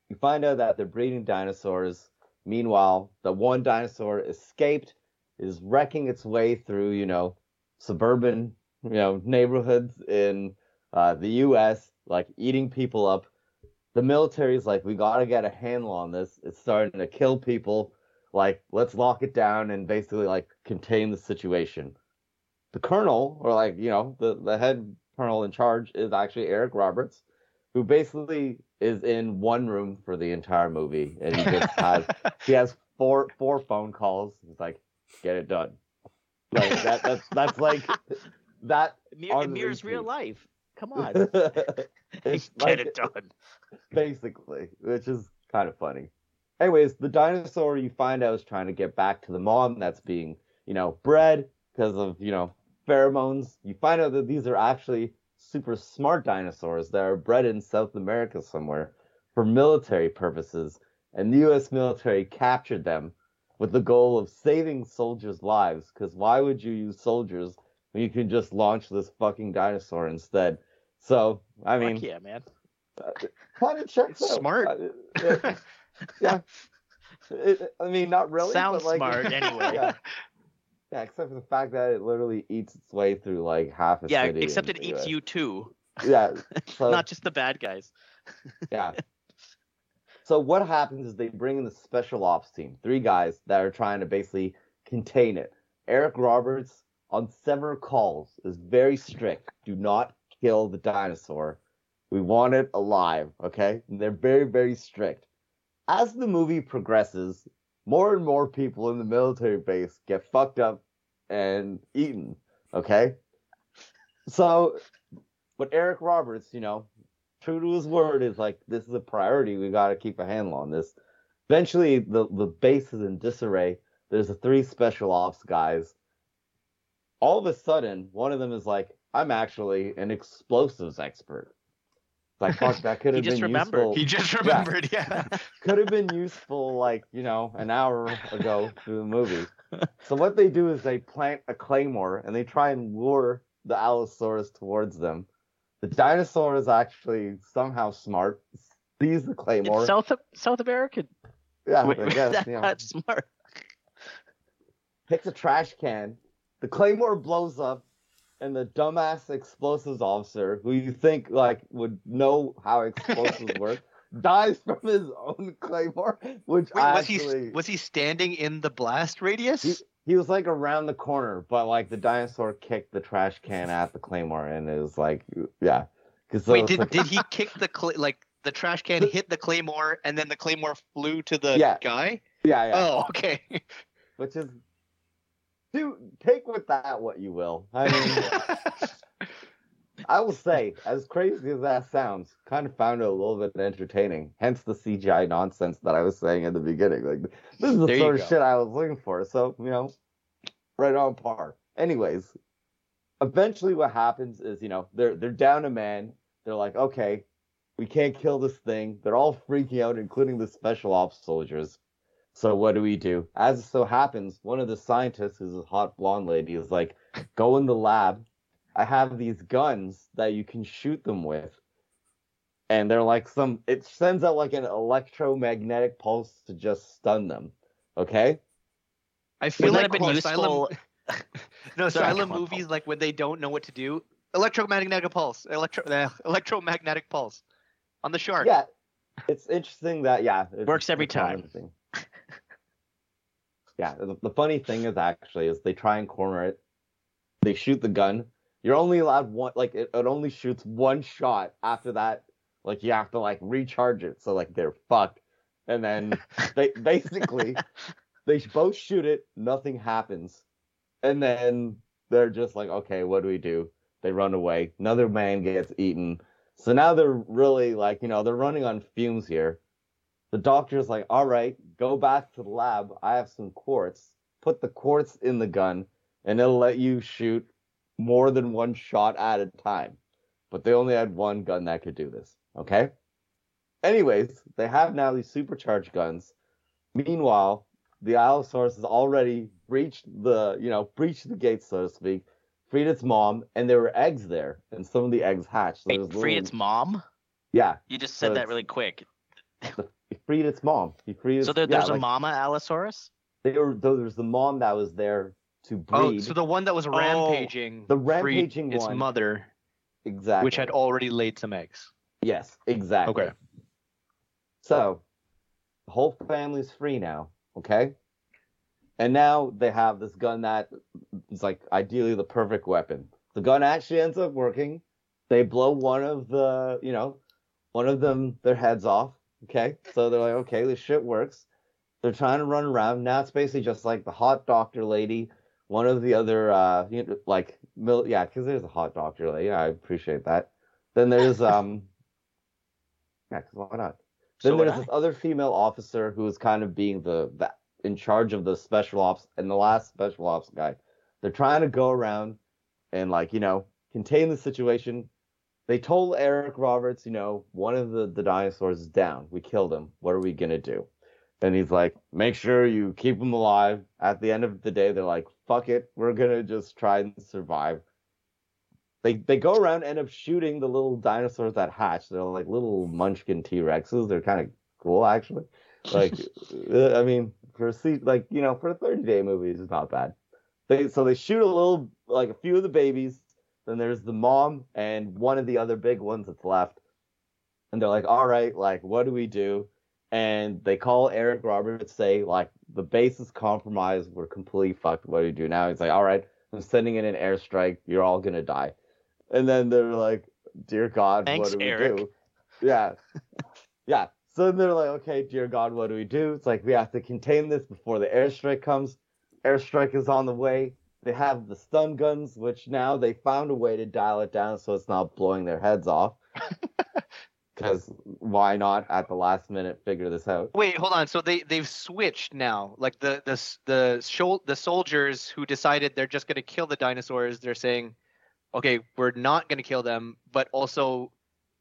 you find out that they're breeding dinosaurs. Meanwhile, the one dinosaur escaped, is wrecking its way through, you know, suburban, you know, neighborhoods in uh, the U.S., like eating people up. The military's like, we gotta get a handle on this. It's starting to kill people. Like, let's lock it down and basically like contain the situation. The colonel, or like, you know, the, the head colonel in charge is actually Eric Roberts, who basically is in one room for the entire movie, and he just has he has four four phone calls. He's like, get it done. Like that that's that's like that Mir- it mirrors real life. Come on, it's get like- it done. basically, which is kind of funny. Anyways, the dinosaur you find out is trying to get back to the mom that's being, you know, bred because of, you know, pheromones. You find out that these are actually super smart dinosaurs that are bred in South America somewhere for military purposes, and the US military captured them with the goal of saving soldiers' lives, because why would you use soldiers when you can just launch this fucking dinosaur instead? So, I mean, Fuck yeah, man. kind of checks out. Smart. Uh, it- yeah. It, I mean, not really. Sounds but like, smart anyway. Yeah. yeah, except for the fact that it literally eats its way through like half a Yeah, city. Yeah, except it eats you too, Yeah. So, not just the bad guys. yeah. So what happens is they bring in the special ops team, three guys that are trying to basically contain it. Eric Roberts on several calls is very strict. Do not kill the dinosaur. We want it alive, okay? And they're very, very strict. As the movie progresses, more and more people in the military base get fucked up and eaten, okay? So, but Eric Roberts, you know, true to his word, is like, this is a priority. We got to keep a handle on this. Eventually, the, the base is in disarray. There's the three special ops guys. All of a sudden, one of them is like, I'm actually an explosives expert. Like, fuck, that could have just been remembered. useful. He just remembered, yeah. could have been useful like you know an hour ago through the movie so what they do is they plant a claymore and they try and lure the allosaurus towards them the dinosaur is actually somehow smart sees the claymore It's South South American. yeah Wait, I guess, that- you know, That's smart. picks a trash can the claymore blows up and the dumbass explosives officer who you think like would know how explosives work dies from his own claymore which Wait, was actually he was he standing in the blast radius? He, he was like around the corner, but like the dinosaur kicked the trash can at the claymore, and it was like, yeah. Cause Wait, did did he kick the cl- like the trash can hit the claymore and then the claymore flew to the Yeah. guy? yeah, yeah. Oh, okay. Which is, dude, take with that what you will. I mean, I will say, as crazy as that sounds, kind of found it a little bit entertaining. Hence the CGI nonsense that I was saying in the beginning. Like, this is the There sort of shit I was looking for. So, you know, right on par. Anyways, eventually what happens is, you know, they're they're down a man. They're like, okay, we can't kill this thing. They're all freaking out, including the special ops soldiers. So what do we do? As it so happens, one of the scientists, who's a hot blonde lady, is like, go in the lab. I have these guns that you can shoot them with. And they're like some it sends out like an electromagnetic pulse to just stun them. Okay? I feel Wouldn't like have been when useful? Asylum, no, Sorry, Asylum come on, movies like when they don't know what to do. Electromagnetic pulse, electro, uh, electromagnetic pulse on the shark. Yeah. It's interesting that yeah, it's Works every time. common thing. Yeah, the, the funny thing is actually is they try and corner it. They shoot the gun. You're only allowed one like it, it only shoots one shot. After that, like you have to like recharge it. So like they're fucked. And then they basically they both shoot it, nothing happens. And then they're just like, okay, what do we do? They run away. Another man gets eaten. So now they're really like, you know, they're running on fumes here. The doctor's like, all right, go back to the lab. I have some quartz. Put the quartz in the gun, and it'll let you shoot more than one shot at a time. But they only had one gun that could do this. Okay? Anyways, they have now these supercharged guns. Meanwhile, the Allosaurus has already breached the, you know, breached the gates, so to speak. freed its mom, and there were eggs there, and some of the eggs hatched. So Wait, there was free little- its mom? Yeah, You just So said that it's- really quick. He freed its mom. He freed. Its, So there, yeah, there's a mama Allosaurus? There was the mom that was there to oh, breed. Oh, so the one that was oh, rampaging, the freed rampaging its one. mother, exactly. which had already laid some eggs. Yes, exactly. Okay. So, the whole family's free now, okay? And now they have this gun that is like ideally the perfect weapon. The gun actually ends up working. They blow one of the, you know, one of them their heads off, okay? So they're like, okay, this shit works. They're trying to run around. Now it's basically just like the hot doctor lady, one of the other, uh, you know, like, mil- yeah, because there's a hot doctor lady. Yeah, I appreciate that. Then there's, um, yeah, 'cause why not? Then So there's this other female officer who is kind of being the, the in charge of the special ops and the last special ops guy. They're trying to go around and like you know contain the situation. They told Eric Roberts, you know, one of the the dinosaurs is down. We killed him. What are we gonna do? And he's like, make sure you keep him alive. At the end of the day, they're like, fuck it, we're gonna just try and survive. They they go around, end up shooting the little dinosaurs that hatch. They're like little Munchkin T Rexes. They're kind of cool, actually. Like, uh, I mean, for a like you know, for a thirty day movie, it's not bad. They so they shoot a little like a few of the babies. Then there's the mom and one of the other big ones that's left. And they're like, all right, like, what do we do? And they call Eric Roberts, say, like, the base is compromised. We're completely fucked. What do you do now? He's like, all right, I'm sending in an airstrike. You're all going to die. And then they're like, dear God, Thanks, what do we Eric. do? Yeah. yeah. So they're like, okay, dear God, what do we do? It's like, we have to contain this before the airstrike comes. Airstrike is on the way. They have the stun guns, which now they found a way to dial it down so it's not blowing their heads off. Because why not at the last minute figure this out? Wait, hold on. So they they've switched now. Like the the the shol- the soldiers who decided they're just going to kill the dinosaurs. They're saying, okay, we're not going to kill them, but also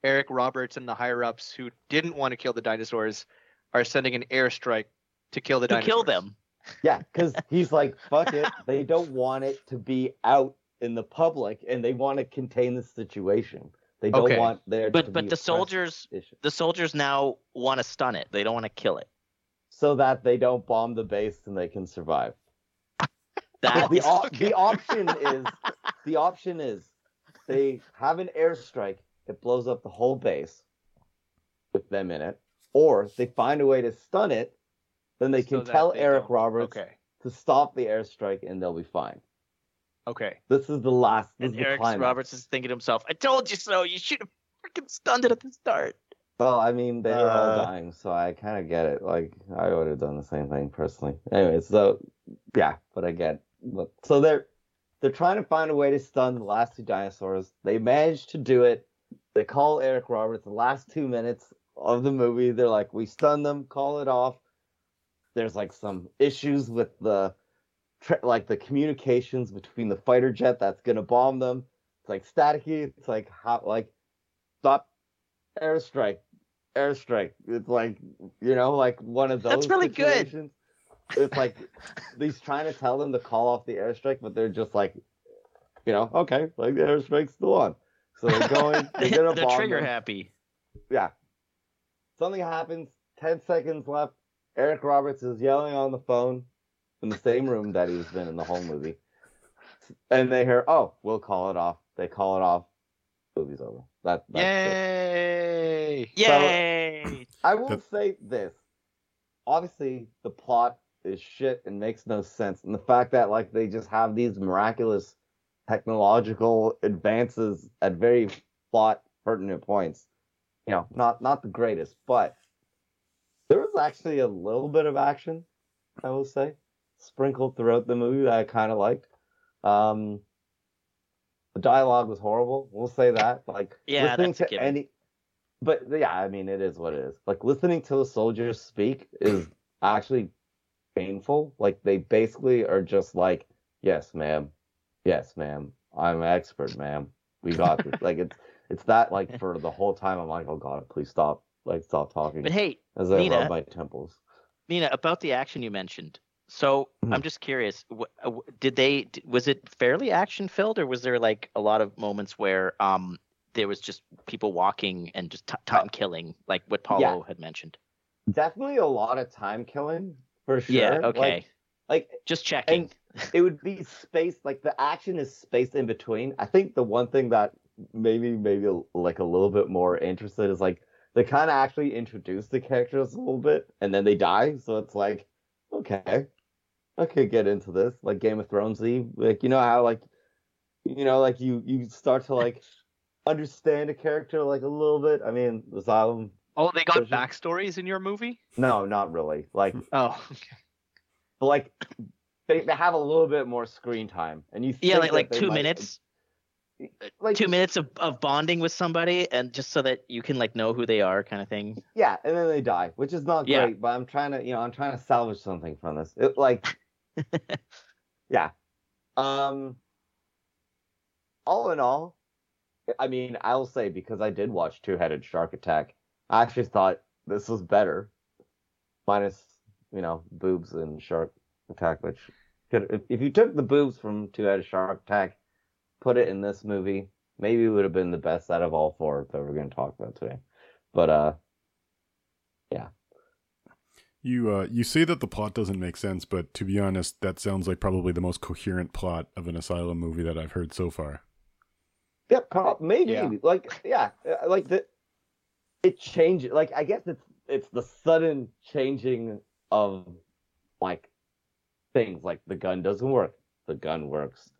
Eric Roberts and the higher ups who didn't want to kill the dinosaurs are sending an airstrike to kill the To dinosaurs. kill them. Yeah, because he's like, fuck it. They don't want it to be out in the public and they want to contain the situation. They don't Okay. want there to But but the soldiers issue. the soldiers now want to stun it. They don't want to kill it. So that they don't bomb the base and they can survive. That the, op- the option is the option is they have an airstrike that blows up the whole base with them in it, or they find a way to stun it. Then they So can that tell they Eric don't- Roberts Okay. to stop the airstrike and they'll be fine. Okay. This is the last. This and Eric. Roberts is thinking to himself, "I told you so. You should have freaking stunned it at the start." Well, I mean, they were all Uh, dying, so I kind of get it. Like, I would have done the same thing personally. Anyway, so yeah, but I get. But, so they're they're trying to find a way to stun the last two dinosaurs. They managed to do it. They call Eric Roberts the last two minutes of the movie. They're like, we stun them, call it off. There's like some issues with the like the communications between the fighter jet that's gonna bomb them. It's like staticky. It's like how like stop airstrike, airstrike. It's like you know, like one of those. That's really good. It's like he's trying to tell them to call off the airstrike, but they're just like, you know, okay, like the airstrike's still on. So they're going. They're gonna They're bomb trigger them. happy. Yeah. Something happens. Ten seconds left. Eric Roberts is yelling on the phone in the same room that he's been in the whole movie. And they hear, "Oh, we'll call it off." They call it off. Movie's over. That, that's it. Yay! Yay! I will The- say this. Obviously, the plot is shit and makes no sense. And the fact that like they just have these miraculous technological advances at very plot pertinent points. You know, not not the greatest, but there was actually a little bit of action, I will say, sprinkled throughout the movie that I kind of liked. Um, the dialogue was horrible. We'll say that. Like Yeah, listening that's to any, but yeah, I mean, it is what it is. Like listening to the soldiers speak is actually painful. Like they basically are just like, "Yes, ma'am. Yes, ma'am. I'm an expert, ma'am. We got this." like it's it's that like for the whole time. I'm like, "Oh God, please stop! Like stop talking." But hey, As I Nina- rub my temples. Mena, about the action you mentioned, So Mhm. I'm just curious. Did they? Was it fairly action filled, or was there like a lot of moments where um there was just people walking and just t- time killing, like what Paulo Yeah. had mentioned? Definitely a lot of time killing for sure. Yeah. Like- Okay. Like, just checking. it would be spaced like the action is spaced in between. I think the one thing that maybe maybe like a little bit more interested is like they kind of actually introduce the characters a little bit and then they die. So it's like, okay, I could get into this like Game of Thrones. Like you know how like you know like you you start to like understand a character like a little bit. I mean, Asylum. Oh, they got it- backstories in your movie? No, not really. Like Oh, okay. but like they, they have a little bit more screen time and you yeah, like like two minutes, like two minutes of, of bonding with somebody, and just so that you can like know who they are, kind of thing. yeah and then they die which is not Yeah. great but i'm trying to you know i'm trying to salvage something from this it like yeah um all in all i mean i'll say because i did watch two-headed shark attack i actually thought this was better minus you know boobs and shark attack which could if, if you took the boobs from two-headed shark attack put it in this movie maybe it would have been the best out of all four that we're going to talk about today but uh yeah. You uh, you say that the plot doesn't make sense, but to be honest, that sounds like probably the most coherent plot of an asylum movie that I've heard so far. Yep, co- maybe Yeah. like yeah, uh, like the it changes. Like I guess it's it's the sudden changing of like things. Like the gun doesn't work, the gun works.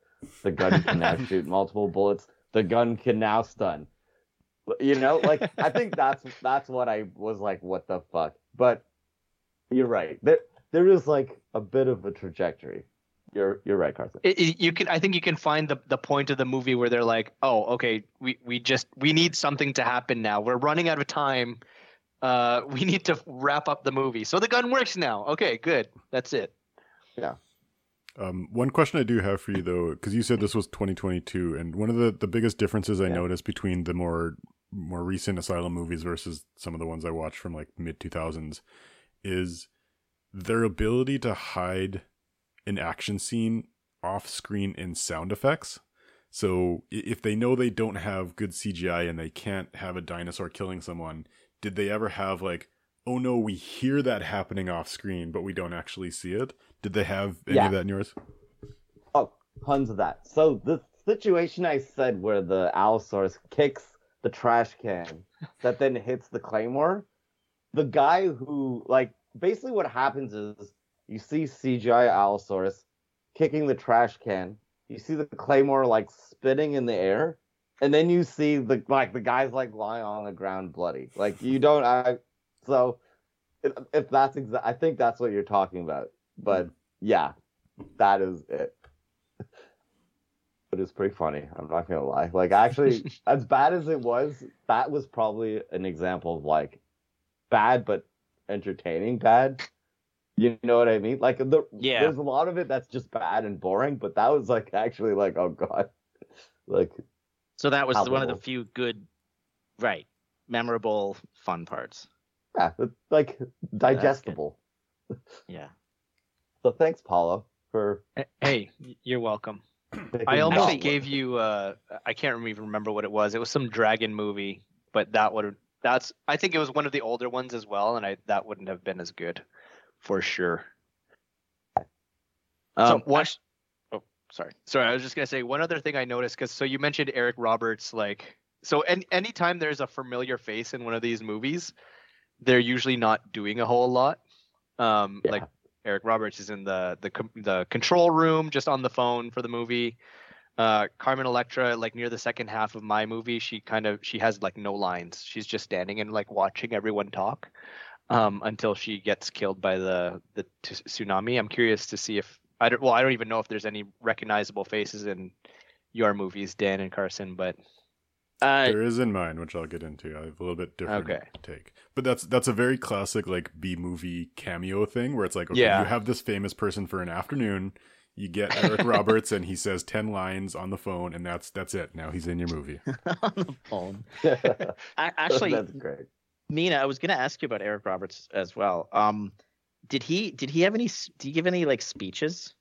The gun can now shoot multiple bullets. The gun can now stun. You know, like I think that's that's what I was like. What the fuck? But you're right. There there is like a bit of a trajectory. You're you're right, Carson. It, it- you can. I think you can find the the point of the movie where they're like, "Oh, okay, we we just we need something to happen now. We're running out of time. Uh, we need to wrap up the movie. So the gun works now. Okay, good. That's it. Um, one question I do have for you though, because you said this was 2022, and one of the, the biggest differences I Yeah. noticed between the more more recent asylum movies versus some of the ones I watched from like mid 2000s is their ability to hide an action scene off screen in sound effects. So if they know they don't have good CGI and they can't have a dinosaur killing someone, did they ever have like, oh no, we hear that happening off screen, but we don't actually see it? Did they have any Yeah. of that in yours? Oh, tons of that. So the situation I said where the Allosaurus kicks the trash can that then hits the claymore, the guy who like basically what happens is you see CGI Allosaurus kicking the trash can, you see the claymore like spinning in the air, and then you see the like the guy's like lying on the ground bloody. Like you don't I so if, if that's exa- I think that's what you're talking about. But yeah, that is it. But it's pretty funny. I'm not gonna lie. Like actually, as bad as it was, that was probably an example of like bad but entertaining bad. You know what I mean? Like the Yeah. there's a lot of it that's just bad and boring, but that was like actually like oh god, like So that was one of the few good, right, memorable, fun parts. yeah, like digestible. Yeah. So thanks, Paulo, for. Hey, you're welcome. I almost gauntlet. gave you. Uh, I can't even remember what it was. It was some dragon movie, but that would. That's. I think it was one of the older ones as well, and I that wouldn't have been as good, for sure. Um, so what? actu- oh, sorry. Sorry, I was just gonna say one other thing I noticed because so you mentioned Eric Roberts, like so. Any anytime there's a familiar face in one of these movies, they're usually not doing a whole lot. Um, Yeah. like Eric Roberts is in the the the control room, just on the phone for the movie. Uh, Carmen Electra, like near the second half of my movie, she kind of she has like no lines. She's just standing and like watching everyone talk um, until she gets killed by the the t- tsunami. I'm curious to see if I don't. Well, I don't even know if there's any recognizable faces in your movies, Dan and Carson. But Uh, there is in mine, which I'll get into. I have a little bit different Okay. take, but that's that's a very classic like B movie cameo thing where it's like, okay, Yeah. you have this famous person for an afternoon, you get Eric Roberts, and he says ten lines on the phone, and that's that's it. Now he's in your movie. on the phone. A- Actually, that's great. Mena, I was going to ask you about Eric Roberts as well. Um, did he did he have any? Do you give any like speeches?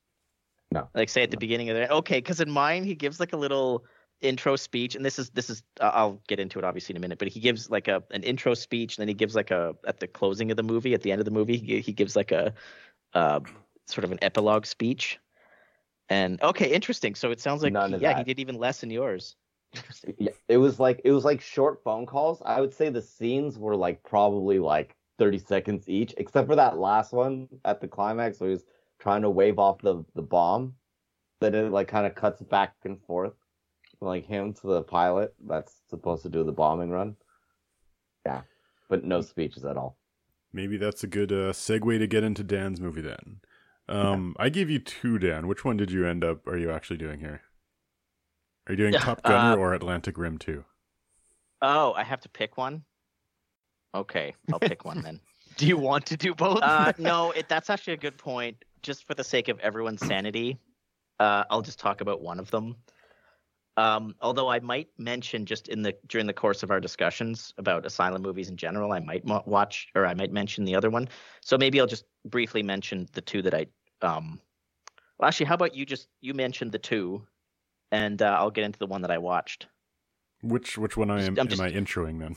No. Like say at the beginning of the okay, because in mine he gives like a little intro speech, and this is this is uh, I'll get into it obviously in a minute, but he gives like a an intro speech, and then he gives like a at the closing of the movie, at the end of the movie, he, he gives like a uh, sort of an epilogue speech. And okay, interesting. So it sounds like yeah, he did even less in yours. Yeah, it was like it was like short phone calls. I would say the scenes were like probably like 30 seconds each, except for that last one at the climax where he was trying to wave off the the bomb. Then it like kind of cuts back and forth, like him to the pilot that's supposed to do the bombing run. Yeah, but no speeches at all. Maybe that's a good uh, segue to get into Dan's movie then. Um, I gave you two, Dan. Which one did you end up? Are you actually doing here? Are you doing Yeah, Top Gunner uh, or Atlantic Rim two? Oh, I have to pick one. Okay, I'll pick one then. Do you want to do both? Uh, no, it, that's actually a good point. Just for the sake of everyone's sanity, uh, I'll just talk about one of them. Um, although I might mention just in the during the course of our discussions about asylum movies in general, I might mo- watch or I might mention the other one. So maybe I'll just briefly mention the two that I. Um, well, actually, how about you just you mentioned the two, and uh, I'll get into the one that I watched. Which which one I just- am I'm just- am I introing then?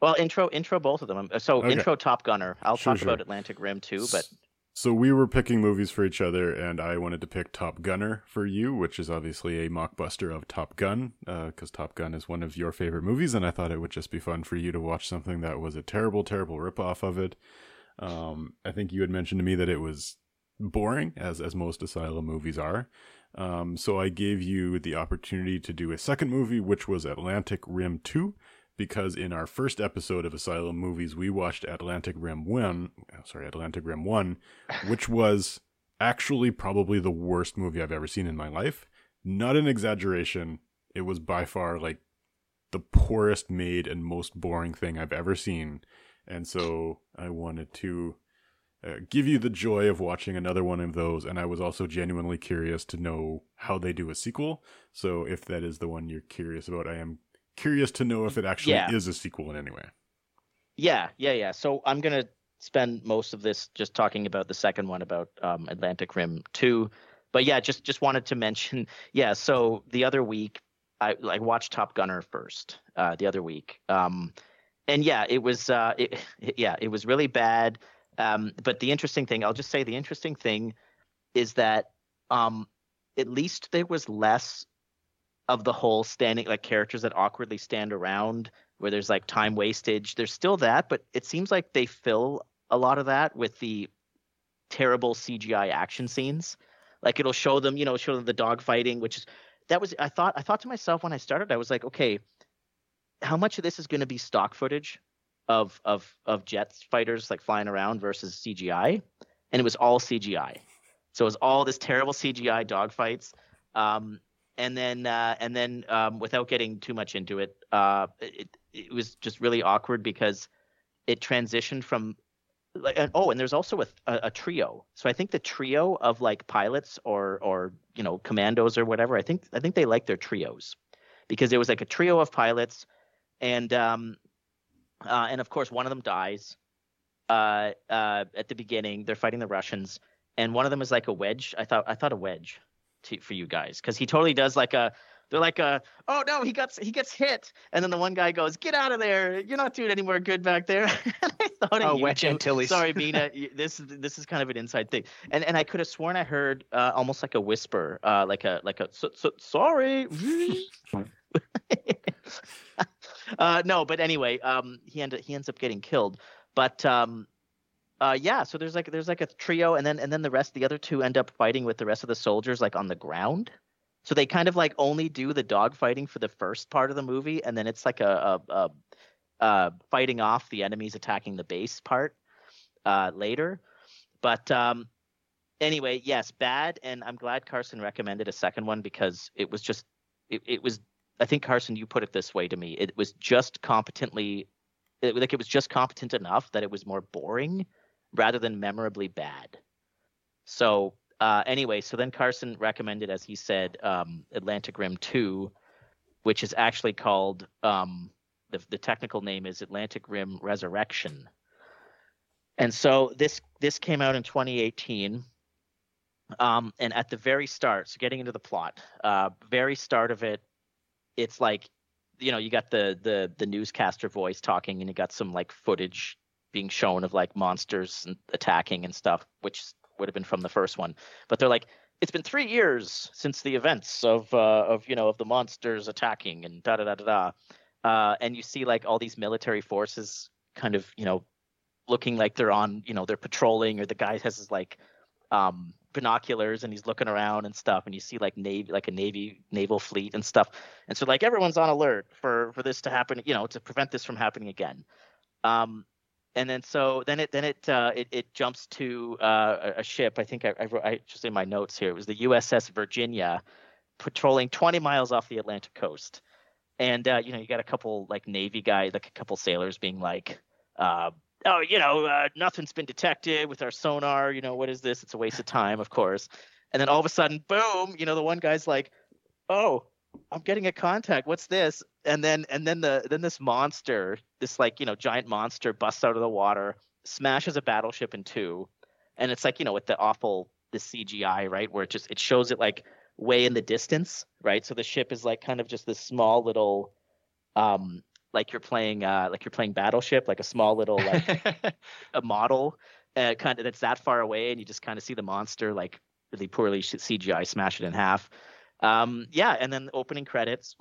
Well, intro intro both of them. So Okay. intro Top Gunner. I'll Sure, talk about. Atlantic Rim too, but So we were picking movies for each other, and I wanted to pick Top Gunner for you, which is obviously a mockbuster of Top Gun, because Top Gun is one of your favorite movies, and I thought it would just be fun for you to watch something that was a terrible, terrible ripoff of it. Um, I think you had mentioned to me that it was boring, as as most Asylum movies are. Um, so I gave you the opportunity to do a second movie, which was Atlantic Rim Two, because in our first episode of Asylum movies, we watched Atlantic Rim One. Sorry, Atlantic Rim One, which was actually probably the worst movie I've ever seen in my life. Not an exaggeration. It was by far like the poorest made and most boring thing I've ever seen. And so I wanted to uh, give you the joy of watching another one of those. And I was also genuinely curious to know how they do a sequel. So if that is the one you're curious about, I am curious to know if it actually Yeah. is a sequel in any way. Yeah, yeah, yeah. So I'm gonna spend most of this just talking about the second one about um, Atlantic Rim two, but yeah, just just wanted to mention. Yeah, so the other week I I watched Top Gunner first. Uh, the other week, um, and yeah, it was uh, it, yeah, it was really bad. Um, but the interesting thing, I'll just say, the interesting thing is that um, at least there was less of the whole standing like characters that awkwardly stand around where there's like time wastage. There's still that, but it seems like they fill a lot of that with the terrible CGI action scenes. Like it'll show them, you know, show them the dog fighting, which is that was I thought I thought to myself when I started, I was like, okay, how much of this is going to be stock footage of of of jets fighters like flying around versus CGI? And it was all CGI. So it was all this terrible CGI dogfights. Um, and then uh, and then um, without getting too much into it, uh, it it was just really awkward because it transitioned from like and, oh and there's also a, a, a trio. So i think the trio of like pilots or or you know commandos or whatever i think i think they like their trios because there was like a trio of pilots and um uh, and of course one of them dies uh uh at the beginning. They're fighting the russians and one of them is like a wedge. I thought i thought a wedge to, for you guys because he totally does like a they're like a oh no he gets he gets hit. And then the one guy goes get out of there. You're not doing any more good back there. And i thought Oh, two. Antilles. sorry mena this this is kind of an inside thing. And and i could have sworn i heard uh, almost like a whisper uh like a like a so, so, sorry. Uh no but anyway um he ended he ends up getting killed. But um uh yeah so there's like there's like a trio and then and then the rest the other two end up fighting with the rest of the soldiers like on the ground. So they kind of like only do the dog fighting for the first part of the movie and then it's like a, a, a uh fighting off the enemies attacking the base part uh later. But um anyway yes bad and i'm glad carson recommended a second one because it was just it, it was i think carson you put it this way to me. It was just competently it, like it was just competent enough that it was more boring rather than memorably bad so uh, anyway, so then Carson recommended, as he said, um, Atlantic Rim 2, which is actually called um, the the technical name is Atlantic Rim Resurrection. And so this this came out in 2018. Um, and at the very start, so getting into the plot, uh, very start of it, it's like, you know, you got the the the newscaster voice talking, and you got some like footage being shown of like monsters attacking and stuff, which would have been from the first one. But they're like, it's been three years since the events of uh, of you know of the monsters attacking and da da da da da. Uh, and you see like all these military forces kind of you know looking like they're on you know they're patrolling or the guy has his like um binoculars and he's looking around and stuff and you see like navy like a navy naval fleet and stuff and so like everyone's on alert for for this to happen you know to prevent this from happening again um and then so then it then it uh, it, it jumps to uh, a ship. I think I, I, wrote, I just in my notes here. It was the USS Virginia, patrolling 20 miles off the Atlantic coast, and uh, you know you got a couple like Navy guys, like a couple sailors being like, uh, oh you know uh, nothing's been detected with our sonar. You know what is this? It's a waste of time, of course. And then all of a sudden, boom! You know the one guy's like, oh I'm getting a contact. What's this? And then and then the then this monster, this like you know giant monster, busts out of the water, smashes a battleship in two, and it's like you know with the awful the CGI right where it just it shows it like way in the distance, right? So the ship is like kind of just this small little, um, like you're playing uh like you're playing Battleship, like a small little like a model, uh, kind of that's that far away, and you just kind of see the monster like really poorly CGI smash it in half. Um, yeah, and then opening credits.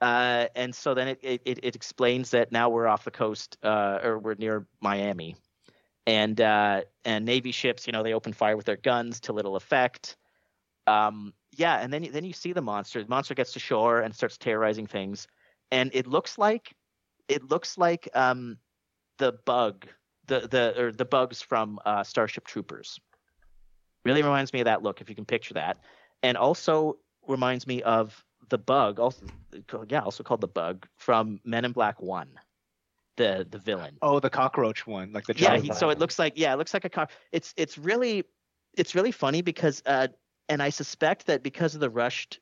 Uh, and so then it, it, it explains that now we're off the coast, uh, or we're near Miami, and uh, and Navy ships, you know, they open fire with their guns to little effect. Um, yeah, and then then you see the monster. The monster gets to shore and starts terrorizing things, and it looks like it looks like um, the bug, the the or the bugs from uh, Starship Troopers. Really reminds me of that look, if you can picture that. And also reminds me of the bug, also yeah, also called the bug from Men in Black One, the the villain. Oh, the cockroach one, like the yeah. He, so it looks like yeah, it looks like a cock. It's it's really it's really funny because uh, and I suspect that because of the rushed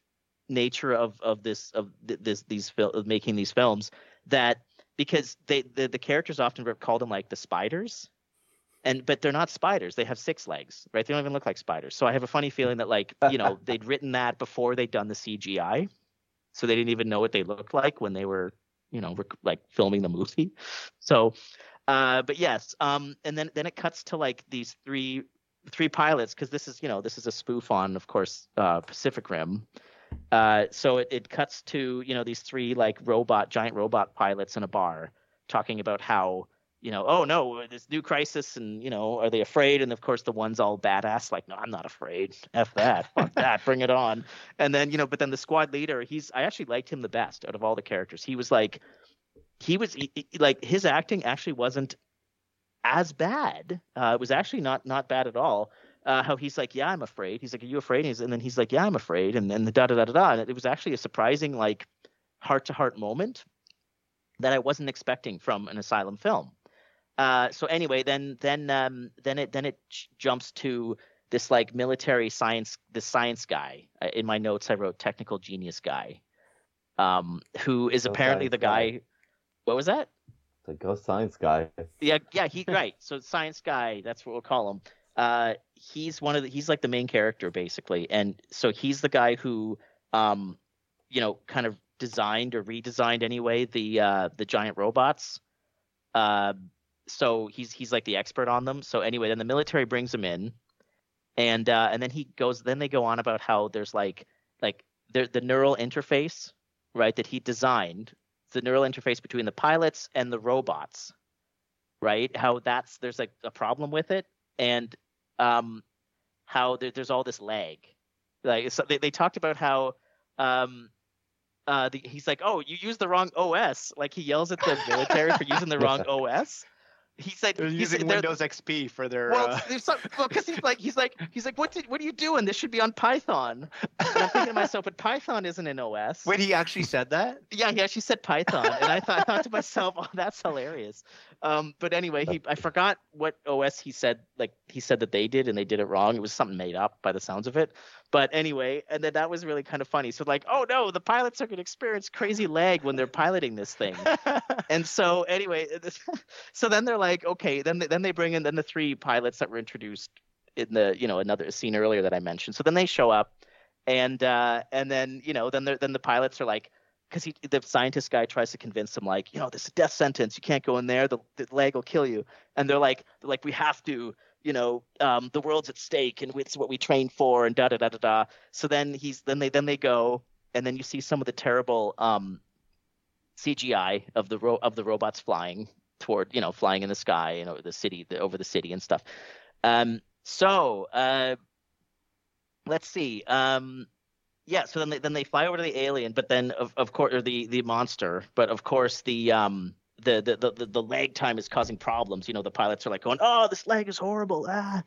nature of of this of this these fil- of making these films that because they the, the characters often call them like the spiders and but they're not spiders. They have six legs right? They don't even look like spiders. So i have a funny feeling that like you know they'd written that before they'd done the cgi so they didn't even know what they looked like when they were you know rec- like filming the movie. So uh but yes um and then then it cuts to like these three three pilots because this is you know this is a spoof on of course uh pacific rim. Uh so it, it cuts to you know these three like robot giant robot pilots in a bar talking about how you know, oh no, this new crisis, and you know, are they afraid? And of course, the one's all badass, like, no, I'm not afraid. F that, fuck that, bring it on. And then you know, but then the squad leader, he's I actually liked him the best out of all the characters. He was like, he was he, like his acting actually wasn't as bad. Uh, it was actually not not bad at all. Uh, how he's like, yeah, I'm afraid. He's like, are you afraid? And, he's, and then he's like, yeah, I'm afraid. And then the da da da da da. And it was actually a surprising like heart to heart moment that I wasn't expecting from an asylum film. Uh, so anyway, then then um, then it then it jumps to this like military science this science guy. Uh, in my notes, I wrote technical genius guy, um, who is apparently the guy. guy. What was that? The ghost science guy. Yeah, yeah, he right. So science guy, that's what we'll call him. Uh, he's one of the he's like the main character basically, and so he's the guy who, um, you know, kind of designed or redesigned anyway the uh the giant robots. Uh, so he's he's like the expert on them. So anyway, then the military brings him in, and uh, and then he goes. Then they go on about how there's like like the the neural interface, right? That he designed the neural interface between the pilots and the robots, right? How that's there's like a problem with it, and um, how there, there's all this lag. Like so they they talked about how um uh, the, he's like, "Oh, you used the wrong OS." Like he yells at the military for using the wrong OS he said they're using said, Windows XP for their. Well, uh... because well, he's like he's like he's like what did what are you doing? This should be on Python. And I'm thinking to myself, but Python isn't an OS. Wait, he actually said that? Yeah, he actually said Python, and I thought I thought to myself, oh, that's hilarious. Um, but anyway, he I forgot what OS he said. Like he said that they did, and they did it wrong. It was something made up by the sounds of it. But anyway, and then that was really kind of funny. So like, oh no, the pilots are going to experience crazy lag when they're piloting this thing. and so anyway, so then they're like, okay, then they, then they bring in then the three pilots that were introduced in the you know another scene earlier that I mentioned. So then they show up, and uh, and then you know then then the pilots are like, because he the scientist guy tries to convince him like you know this is a death sentence. You can't go in there. The, the leg will kill you. And they're like they're like we have to you know um, the world's at stake and it's what we train for and da da da da da. So then he's then they then they go and then you see some of the terrible um, CGI of the ro- of the robots flying toward you know flying in the sky and over the city the, over the city and stuff. Um, so uh, let's see. Um, yeah so then they, then they fly over to the alien but then of, of course or the the monster but of course the um the, the the the lag time is causing problems you know the pilots are like going oh this lag is horrible ah.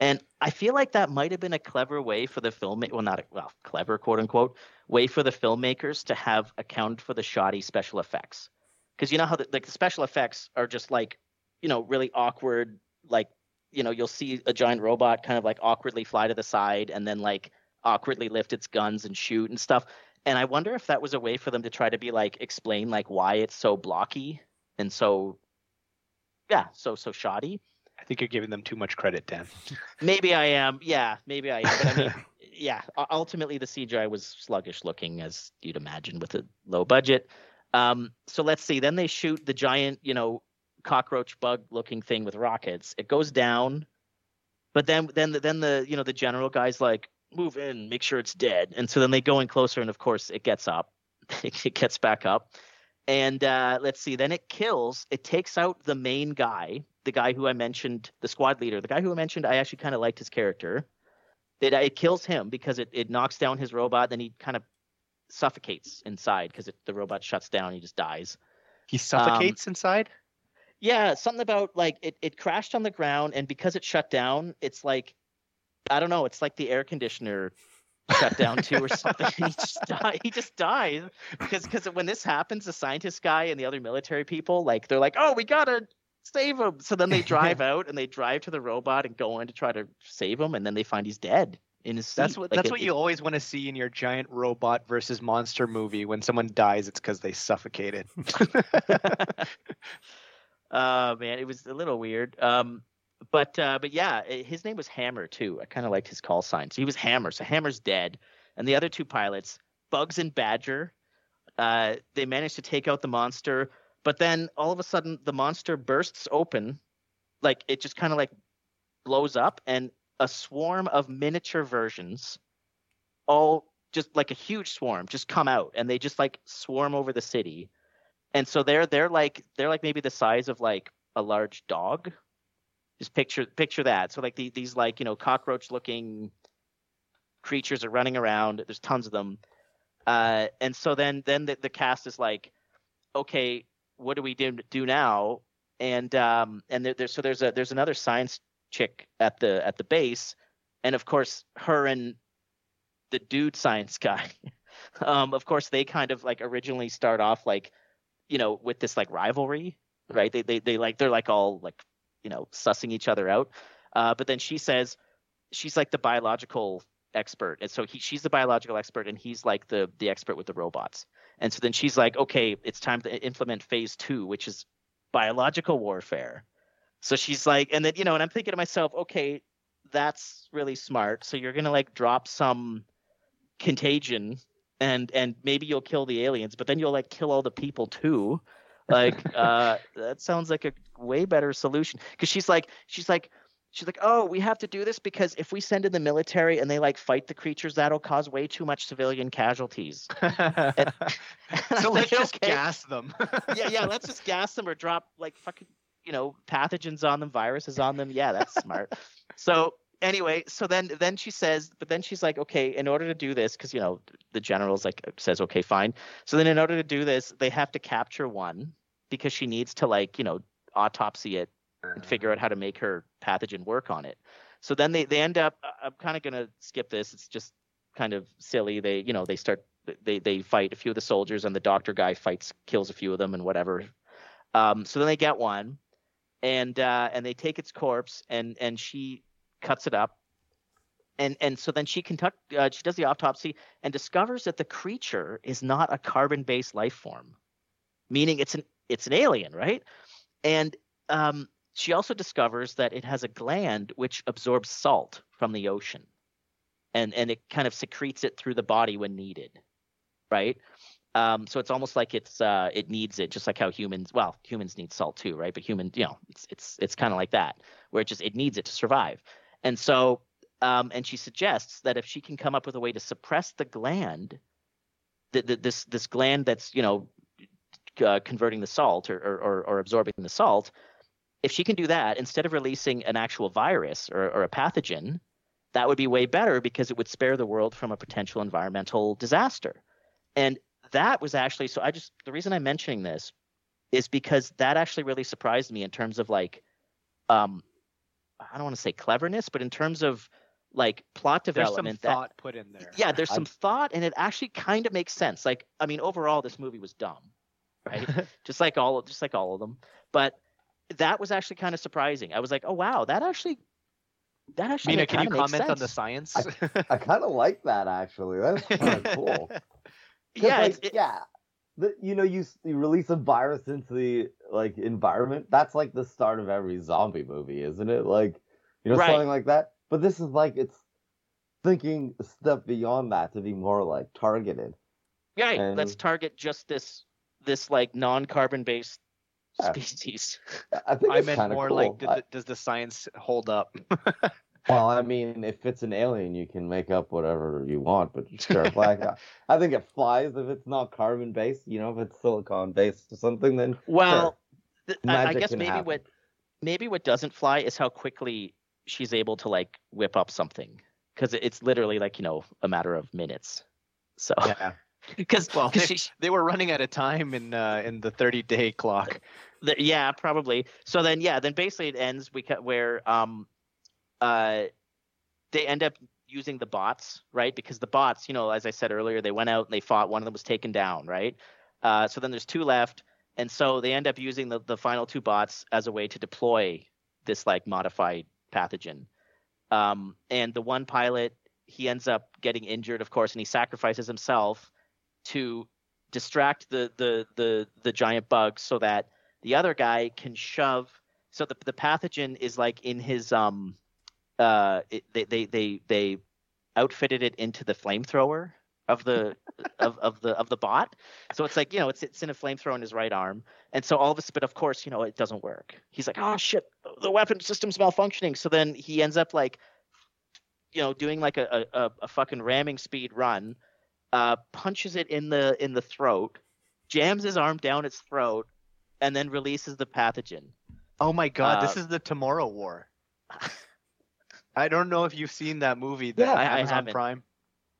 And i feel like that might have been a clever way for the film well not a, well clever quote unquote way for the filmmakers to have accounted for the shoddy special effects. Because you know how the, like the special effects are just like you know really awkward like you know you'll see a giant robot kind of like awkwardly fly to the side and then like awkwardly lift its guns and shoot and stuff. And I wonder if that was a way for them to try to be like explain like why it's so blocky and so yeah, so so shoddy. I think you're giving them too much credit, Dan. maybe I am. Yeah, maybe I am. But I mean, yeah, ultimately the CGI was sluggish looking as you'd imagine with a low budget. Um, so let's see. Then they shoot the giant, you know, cockroach bug looking thing with rockets. It goes down, but then then then the you know the general guy's like, move in, make sure it's dead. And so then they go in closer, and of course it gets up, it gets back up, and uh, let's see, then it kills, it takes out the main guy, the guy who I mentioned, the squad leader, the guy who I mentioned. I actually kind of liked his character. It it kills him because it it knocks down his robot, then he kind of suffocates inside because the robot shuts down, he just dies. He suffocates um, inside. Yeah, something about like it, it crashed on the ground, and because it shut down, it's like I don't know. It's like the air conditioner shut down too or something. he just died. He just died because because when this happens, the scientist guy and the other military people like they're like, oh, we gotta save him. So then they drive out and they drive to the robot and go in to try to save him, and then they find he's dead. In his that's what like that's it, what you it, always want to see in your giant robot versus monster movie. When someone dies, it's because they suffocated. uh man, it was a little weird. Um, but uh, but yeah, eh, his name was Hammer too. I kind of liked his call sign. So he was Hammer. So Hammer's dead, and the other two pilots, Bugs and Badger, uh, they managed to take out the monster. But then all of a sudden, the monster bursts open, like it just kind of like blows up, and a swarm of miniature versions, all just like a huge swarm, just come out, and they just like swarm over the city. And so they're they're like they're like maybe the size of like a large dog just picture picture that. So like the, these like you know cockroach looking creatures are running around. There's tons of them, uh, and so then then the, the cast is like, okay, what do we do do now? And um and there, there so there's a there's another science chick at the at the base, and of course her and the dude science guy. um, of course they kind of like originally start off like, you know, with this like rivalry, right? They they they like they're like all like you know sussing each other out. Uh, but then she says she's like the biological expert, and so he, she's the biological expert, and he's like the the expert with the robots. And so then she's like, okay, it's time to implement phase two, which is biological warfare. So she's like, and then you know, and I'm thinking to myself, okay, that's really smart. So you're gonna like drop some contagion and and maybe you'll kill the aliens, but then you'll like kill all the people too. Like uh, that sounds like a way better solution because she's like she's like she's like oh we have to do this because if we send in the military and they like fight the creatures that'll cause way too much civilian casualties. and, so let's just okay. gas them. yeah, yeah, let's just gas them or drop like fucking you know pathogens on them, viruses on them. Yeah, that's smart. so anyway, so then then she says, but then she's like, okay, in order to do this, because you know the general's like says, okay, fine. So then in order to do this, they have to capture one because she needs to like you know autopsy it and figure out how to make her pathogen work on it. So then they they end up. I'm kind of gonna skip this. It's just kind of silly. They you know they start they they fight a few of the soldiers and the doctor guy fights kills a few of them and whatever. Um, so then they get one, and uh, and they take its corpse and and she cuts it up and and so then she conduct uh, she does the autopsy and discovers that the creature is not a carbon-based life form, meaning it's an it's an alien, right? And um, she also discovers that it has a gland which absorbs salt from the ocean, and and it kind of secretes it through the body when needed, right? Um, so it's almost like it's uh, it needs it, just like how humans well humans need salt too, right? But human, you know, it's it's it's kind of like that, where it just it needs it to survive. And so um, and she suggests that if she can come up with a way to suppress the gland, this this gland that's you know uh, converting the salt or, or, or absorbing the salt, if she can do that instead of releasing an actual virus or, or a pathogen, that would be way better because it would spare the world from a potential environmental disaster. And that was actually so. I just the reason I'm mentioning this is because that actually really surprised me in terms of like, um, I don't want to say cleverness, but in terms of like plot development There's some development thought that put in there. yeah there's I- some thought and it actually kind of makes sense like i mean overall this movie was dumb right just like all just like all of them but that was actually kind of surprising i was like oh wow that actually that actually Mena, uh, can you kinda makes comment on the science? I kind of like that actually. That's kind of cool. 'Cause, yeah like, it, yeah. The, you know, you you release a virus into the like environment. That's like the start of every zombie movie, isn't it? Like, you know, Right. something like that. But this is like it's thinking a step beyond that to be more like targeted. right let's target just this this like non-carbon based Yeah. species I think I it's meant more cool. like, I- does the science hold up? well, I mean, if it's an alien, you can make up whatever you want. But sure, like, I, I think it flies if it's not carbon based. You know, if it's silicon based or something, then well th- I, I guess maybe happen. what maybe what doesn't fly is how quickly she's able to like whip up something because it's literally like you know a matter of minutes so yeah. because Well, because they- she they were running out of time in uh, in the 30 day clock. The, yeah, probably. So then, yeah, then basically it ends we ca- where um, uh, they end up using the bots, right? Because the bots, you know, as I said earlier, they went out and they fought. One of them was taken down, right? Uh, so then there's two left, and so they end up using the the final two bots as a way to deploy this like modified pathogen. Um, and the one pilot, he ends up getting injured, of course, and he sacrifices himself to distract the the the the giant bug so that the other guy can shove so the the pathogen is like in his um uh it, they they they they outfitted it into the flamethrower of the of, of the of the bot so it's like you know it's it's in a flamethrower in his right arm and so all of a but of course you know it doesn't work he's like oh shit the weapon system's malfunctioning so then he ends up like you know doing like a a, a fucking ramming speed run uh punches it in the in the throat jams his arm down its throat and then releases the pathogen. Oh my god, this Uh, is the Tomorrow War. I don't know if you've seen that movie, that Yeah, I- I Amazon haven't. Prime.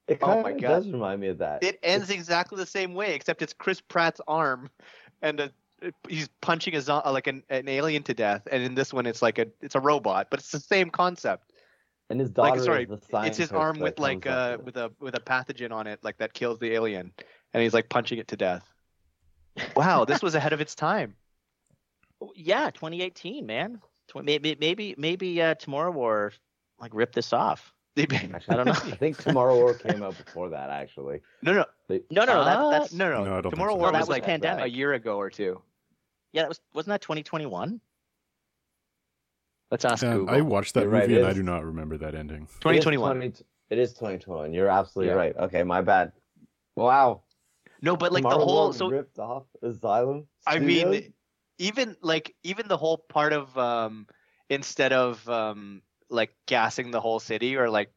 It Oh kind my of God. does remind me of that. It ends exactly the same way, except it's Chris Pratt's arm, and uh he's punching a zo- like an, an alien to death. And in this one, it's like a it's a robot, but it's the same concept. and his daughter like sorry, is the it's his arm with like comes uh with with a with a pathogen on it, like that kills the alien, and he's like punching it to death. Wow, this was ahead of its time. Yeah, 2018, man. Maybe maybe maybe uh, Tomorrow War like rip this off. They- Actually, I don't know. I think Tomorrow War came out before that, actually. no, no, They- No, no, Uh, that, that's no, no. No, I don't think Tomorrow so. War No, was was like pandemic. a year ago or two. yeah, that was wasn't that 2021? Let's ask Um, Google. I watched that You're movie it and I do not remember that ending. 2021. It is, 20 it is 2021. You're absolutely Yeah. right. Okay, my bad. Wow. No, but like the whole War so ripped off Asylum. I mean, even like even the whole part of um instead of um like gassing the whole city or like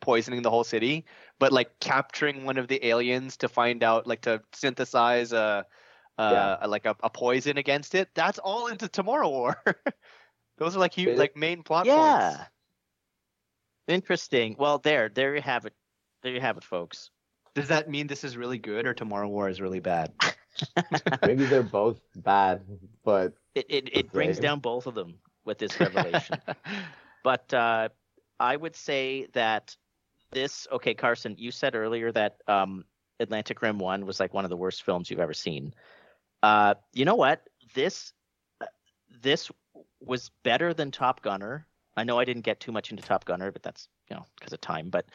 poisoning the whole city, but like capturing one of the aliens to find out like to synthesize a, uh a like a, a poison against it. That's all into Tomorrow War. Those are like huge, like main plot yeah. points. Interesting. Well, there there you have it. There you have it, folks. Does that mean this is really good or Tomorrow War is really bad? maybe they're both bad, but It it, it brings down both of them with this revelation. but uh, I would say that this okay, Carson, you said earlier that um, Atlantic Rim One was like one of the worst films you've ever seen. Uh, you know what? This uh, this was better than Top Gunner I know I didn't get too much into Top Gunner, but that's you know because of time. But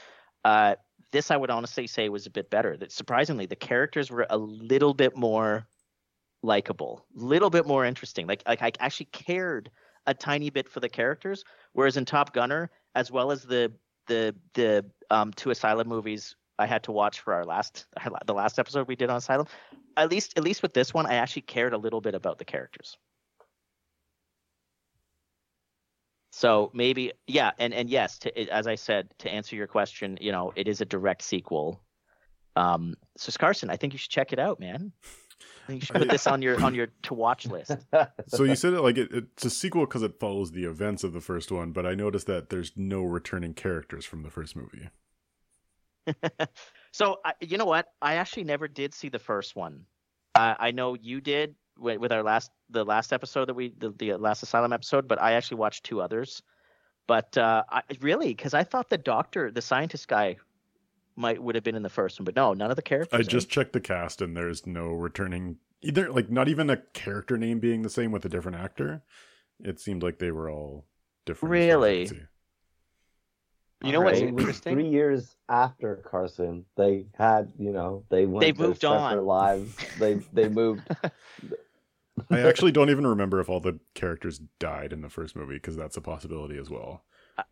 uh, this I would honestly say was a bit better. That surprisingly, the characters were a little bit more likable, a little bit more interesting. Like like I actually cared a tiny bit for the characters, whereas in Top Gunner, as well as the the the um, two Asylum movies I had to watch for our last the last episode we did on Asylum, at least at least with this one, I actually cared a little bit about the characters. So maybe, yeah, and and yes, to, as I said, to answer your question, you know, it is a direct sequel. Um, so Carson, I think you should check it out, man. I think you should put this on your on your to watch list. so you said it like it, it's a sequel because it follows the events of the first one, but I noticed that there's no returning characters from the first movie. so I, you know what? I actually never did see the first one. Uh, I know you did with, with our last the last episode that we the, the last asylum episode, but I actually watched two others. But uh, I, really, because I thought the doctor, the scientist guy, might would have been in the first one, but no, none of the characters. I just checked the cast, and there's no returning either. Like not even a character name being the same with a different actor. It seemed like they were all different. Really. You know what's interesting? Three years after Carson, they had, you know, they went they moved their on. lives. They they moved. I actually don't even remember if all the characters died in the first movie because that's a possibility as well.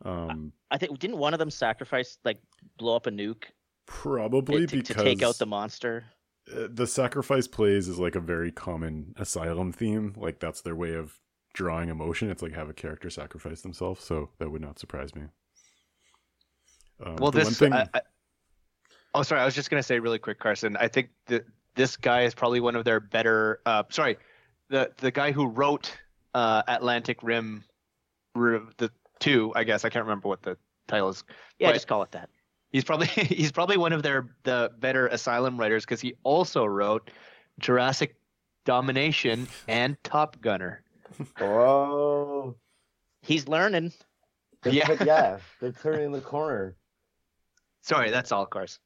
Um, I think didn't one of them sacrifice like blow up a nuke? Probably to, because to take out the monster. Uh, the sacrifice plays is like a very common asylum theme. Like that's their way of drawing emotion. It's like have a character sacrifice themselves. So that would not surprise me. Um, well, this. Thing... I, I, oh, sorry. I was just gonna say really quick, Carson. I think that this guy is probably one of their better. Uh, sorry, the the guy who wrote uh, Atlantic Rim, the two. I guess I can't remember what the title is. Yeah, just call it that. He's probably he's probably one of their the better Asylum writers because he also wrote Jurassic Domination and Top Gunner. Oh, he's learning. yeah, yeah, they're turning the corner. Sorry, that's all, cars.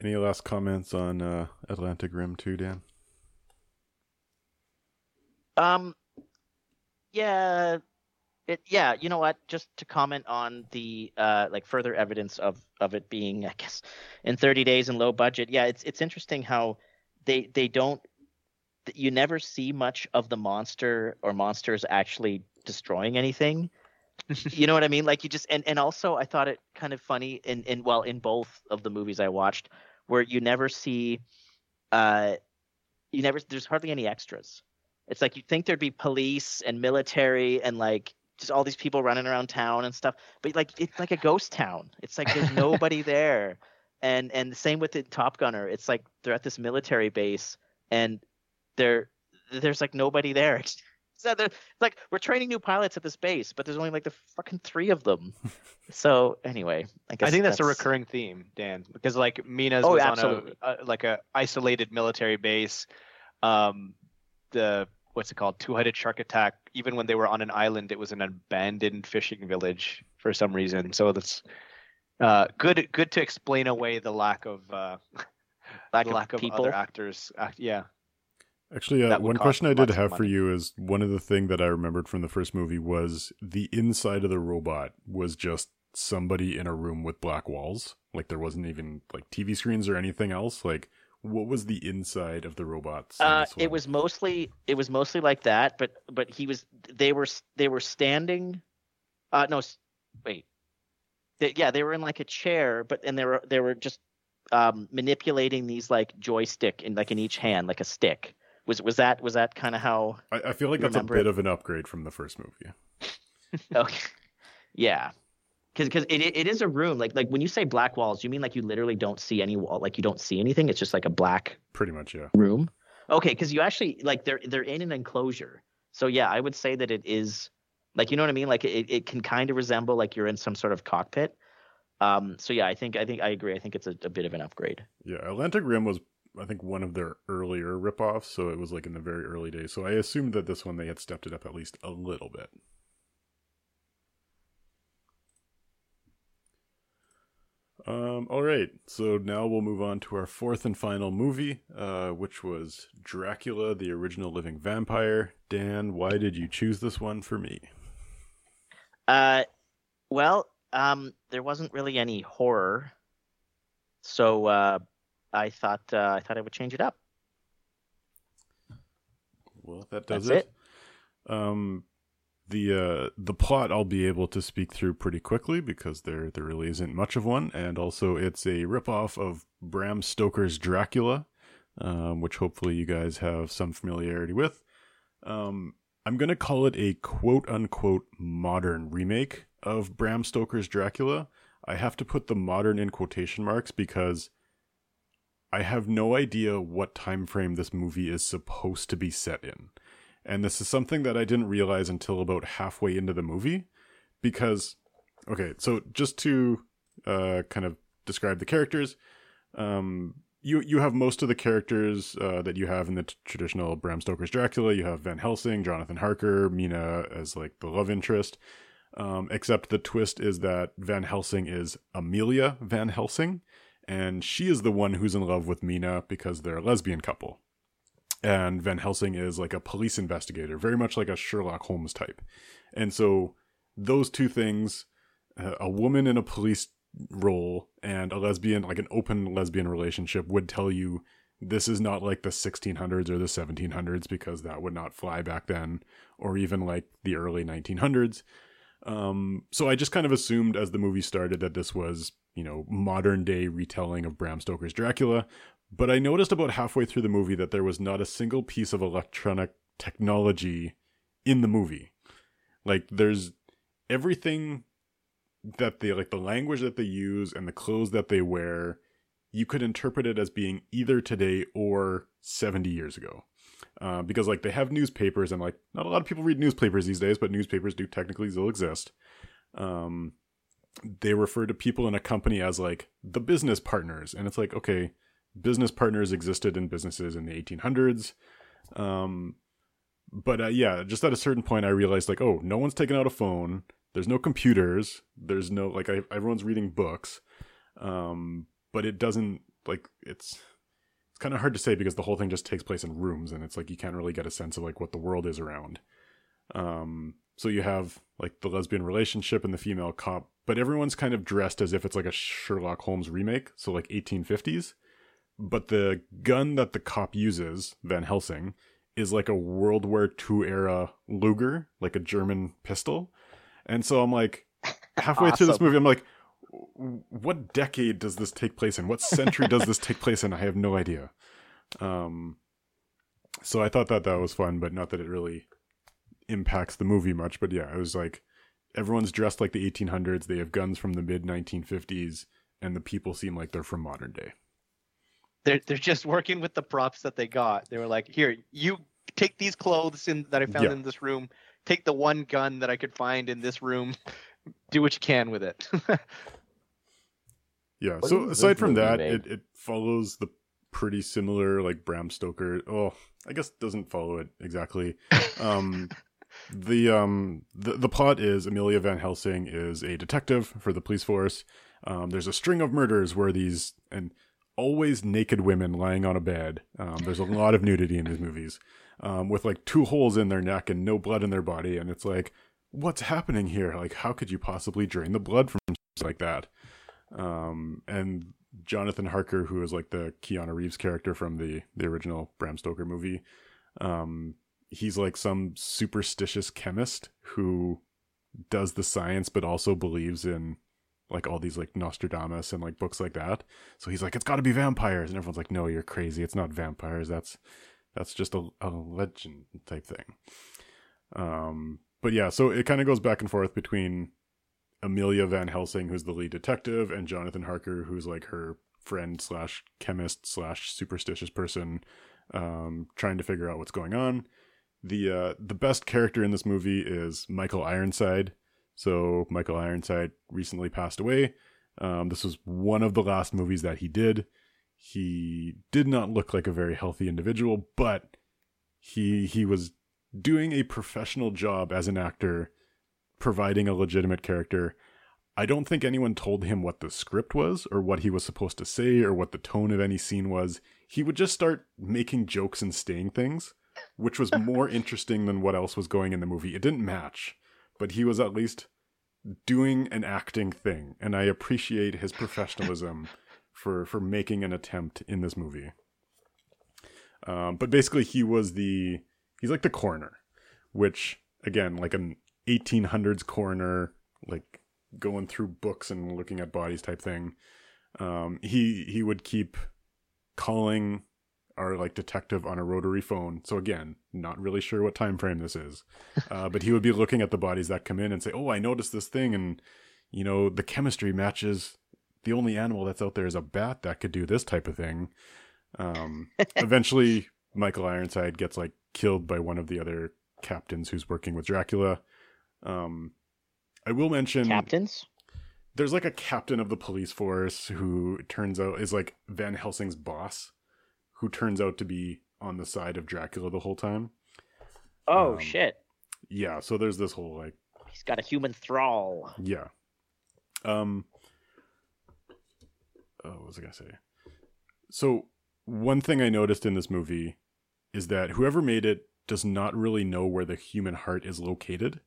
Any last comments on uh, Atlantic Rim 2, Dan? Um, yeah, it, yeah. You know what? Just to comment on the uh, like further evidence of of it being, I guess, in 30 days and low budget. Yeah, it's it's interesting how they they don't. You never see much of the monster or monsters actually destroying anything you know what I mean? Like you just and and also I thought it kind of funny in in well in both of the movies I watched where you never see uh you never there's hardly any extras. It's like you'd think there'd be police and military and like just all these people running around town and stuff, but like it's like a ghost town. It's like there's nobody there. And and the same with the Top Gunner. It's like they're at this military base and there there's like nobody there. said that like we're training new pilots at this base, but there's only like the fucking three of them. so anyway, I guess I think that's, that's, a recurring theme, Dan, because like Mena's oh, was absolutely. on a, a like a isolated military base. Um, the what's it called? Two-headed shark attack. Even when they were on an island, it was an abandoned fishing village for some reason. So that's uh, good. Good to explain away the lack of uh, lack, the lack of, of people. other actors. Uh, yeah. Actually, uh, one question I did have for you is one of the thing that I remembered from the first movie was the inside of the robot was just somebody in a room with black walls. Like there wasn't even like TV screens or anything else. Like what was the inside of the robots? Uh, it was mostly it was mostly like that, but but he was they were they were standing. Uh, no, wait. They, yeah, they were in like a chair, but and they were they were just um, manipulating these like joystick in like in each hand, like a stick was was that was that kind of how? I, I, feel like that's a bit it? of an upgrade from the first movie. okay, yeah, because because it, it is a room like like when you say black walls, you mean like you literally don't see any wall, like you don't see anything. It's just like a black pretty much yeah room. Okay, because you actually like they're they're in an enclosure. So yeah, I would say that it is like you know what I mean. Like it, it can kind of resemble like you're in some sort of cockpit. Um. So yeah, I think I think I agree. I think it's a, a bit of an upgrade. Yeah, Atlantic Rim was I think one of their earlier ripoffs, so it was like in the very early days. So I assumed that this one they had stepped it up at least a little bit. Um, all right, so now we'll move on to our fourth and final movie, uh, which was Dracula, the original living vampire. Dan, why did you choose this one for me? Uh, well, um, there wasn't really any horror, so uh, I thought uh, I thought I would change it up. Well, that does That's it. Um, the uh, the plot I'll be able to speak through pretty quickly because there there really isn't much of one, and also it's a ripoff of Bram Stoker's Dracula, um, which hopefully you guys have some familiarity with. Um, I'm gonna call it a quote unquote modern remake of Bram Stoker's Dracula. I have to put the modern in quotation marks because I have no idea what time frame this movie is supposed to be set in. And this is something that I didn't realize until about halfway into the movie because okay, so just to uh, kind of describe the characters, um, you you have most of the characters uh, that you have in the t- traditional Bram Stoker's Dracula. You have Van Helsing, Jonathan Harker, Mina as like the love interest. Um, except the twist is that Van Helsing is Amelia Van Helsing, and she is the one who's in love with Mina because they're a lesbian couple. And Van Helsing is like a police investigator, very much like a Sherlock Holmes type. And so those two things, uh, a woman in a police role and a lesbian, like an open lesbian relationship, would tell you this is not like the 1600s or the 1700s because that would not fly back then, or even like the early 1900s. Um, so I just kind of assumed as the movie started that this was, you know, modern day retelling of Bram Stoker's Dracula. But I noticed about halfway through the movie that there was not a single piece of electronic technology in the movie. Like there's everything that they like the language that they use and the clothes that they wear, you could interpret it as being either today or 70 years ago. Uh, because like they have newspapers and like not a lot of people read newspapers these days, but newspapers do technically still exist. Um, they refer to people in a company as like the business partners, and it's like okay, business partners existed in businesses in the 1800s. Um, but uh, yeah, just at a certain point, I realized like, oh, no one's taken out a phone. There's no computers. There's no like I, everyone's reading books. Um, but it doesn't like it's it's kind of hard to say because the whole thing just takes place in rooms and it's like you can't really get a sense of like what the world is around. Um, so you have like the lesbian relationship and the female cop, but everyone's kind of dressed as if it's like a Sherlock Holmes remake, so like 1850s. But the gun that the cop uses, Van Helsing, is like a World War II era Luger, like a German pistol. And so I'm like, halfway through this movie, I'm like, what decade does this take place in? What century does this take place in? I have no idea. Um, so I thought that that was fun, but not that it really impacts the movie much. But yeah, it was like everyone's dressed like the 1800s. They have guns from the mid 1950s, and the people seem like they're from modern day. They're they're just working with the props that they got. They were like, here, you take these clothes in that I found Yeah. in this room. Take the one gun that I could find in this room. Do what you can with it. Yeah. What so aside from that, made? it, it follows the pretty similar like Bram Stoker. Oh, I guess doesn't follow it exactly. Um, the um the the plot is Amelia Van Helsing is a detective for the police force. Um, there's a string of murders where these and always naked women lying on a bed. Um, there's a lot of nudity in these movies, um, with like two holes in their neck and no blood in their body, and it's like, what's happening here? Like, how could you possibly drain the blood from like that? Um, and Jonathan Harker, who is like the Keanu Reeves character from the the original Bram Stoker movie, um, he's like some superstitious chemist who does the science but also believes in like all these like Nostradamus and like books like that. So he's like, it's got to be vampires, and everyone's like, no, you're crazy. It's not vampires. That's that's just a, a legend type thing. Um, but yeah, so it kind of goes back and forth between Amelia Van Helsing, who's the lead detective, and Jonathan Harker, who's like her friend slash chemist slash superstitious person, um, trying to figure out what's going on. The uh, the best character in this movie is Michael Ironside. So Michael Ironside recently passed away. Um, this was one of the last movies that he did. He did not look like a very healthy individual, but he he was doing a professional job as an actor, providing a legitimate character. I don't think anyone told him what the script was or what he was supposed to say or what the tone of any scene was. He would just start making jokes and saying things, which was more interesting than what else was going in the movie. It didn't match, but he was at least doing an acting thing, and I appreciate his professionalism for for making an attempt in this movie. Um, but basically, he was the he's like the coroner, which again, like an 1800s coroner, like going through books and looking at bodies type thing. Um, he he would keep calling our like detective on a rotary phone. So again, not really sure what time frame this is, uh, but he would be looking at the bodies that come in and say, "Oh, I noticed this thing, and you know the chemistry matches. The only animal that's out there is a bat that could do this type of thing." Um, eventually, Michael Ironside gets like killed by one of the other captains who's working with Dracula. Um, I will mention Captains? there's like a captain of the police force who turns out is like Van Helsing's boss, who turns out to be on the side of Dracula the whole time. Oh Um, shit. Yeah, so there's this whole like He's got a human thrall. yeah. Um oh, what was I gonna say? So one thing I noticed in this movie is that whoever made it does not really know where the human heart is located.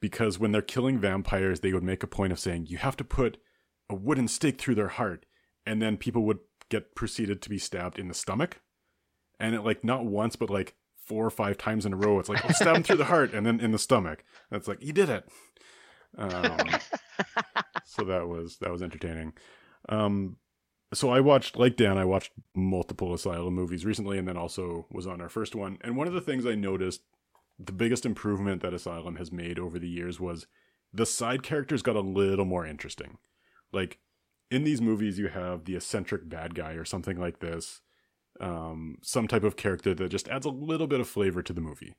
Because when they're killing vampires, they would make a point of saying, You have to put a wooden stake through their heart, and then people would get proceeded to be stabbed in the stomach. And it like not once, but like four or five times in a row, it's like, oh, stab him through the heart and then in the stomach. That's like, you did it. Um, so that was that was entertaining. Um, so I watched, like Dan, I watched multiple Asylum movies recently, and then also was on our first one. And one of the things I noticed, the biggest improvement that Asylum has made over the years was the side characters got a little more interesting. Like in these movies, you have the eccentric bad guy or something like this, um, some type of character that just adds a little bit of flavor to the movie.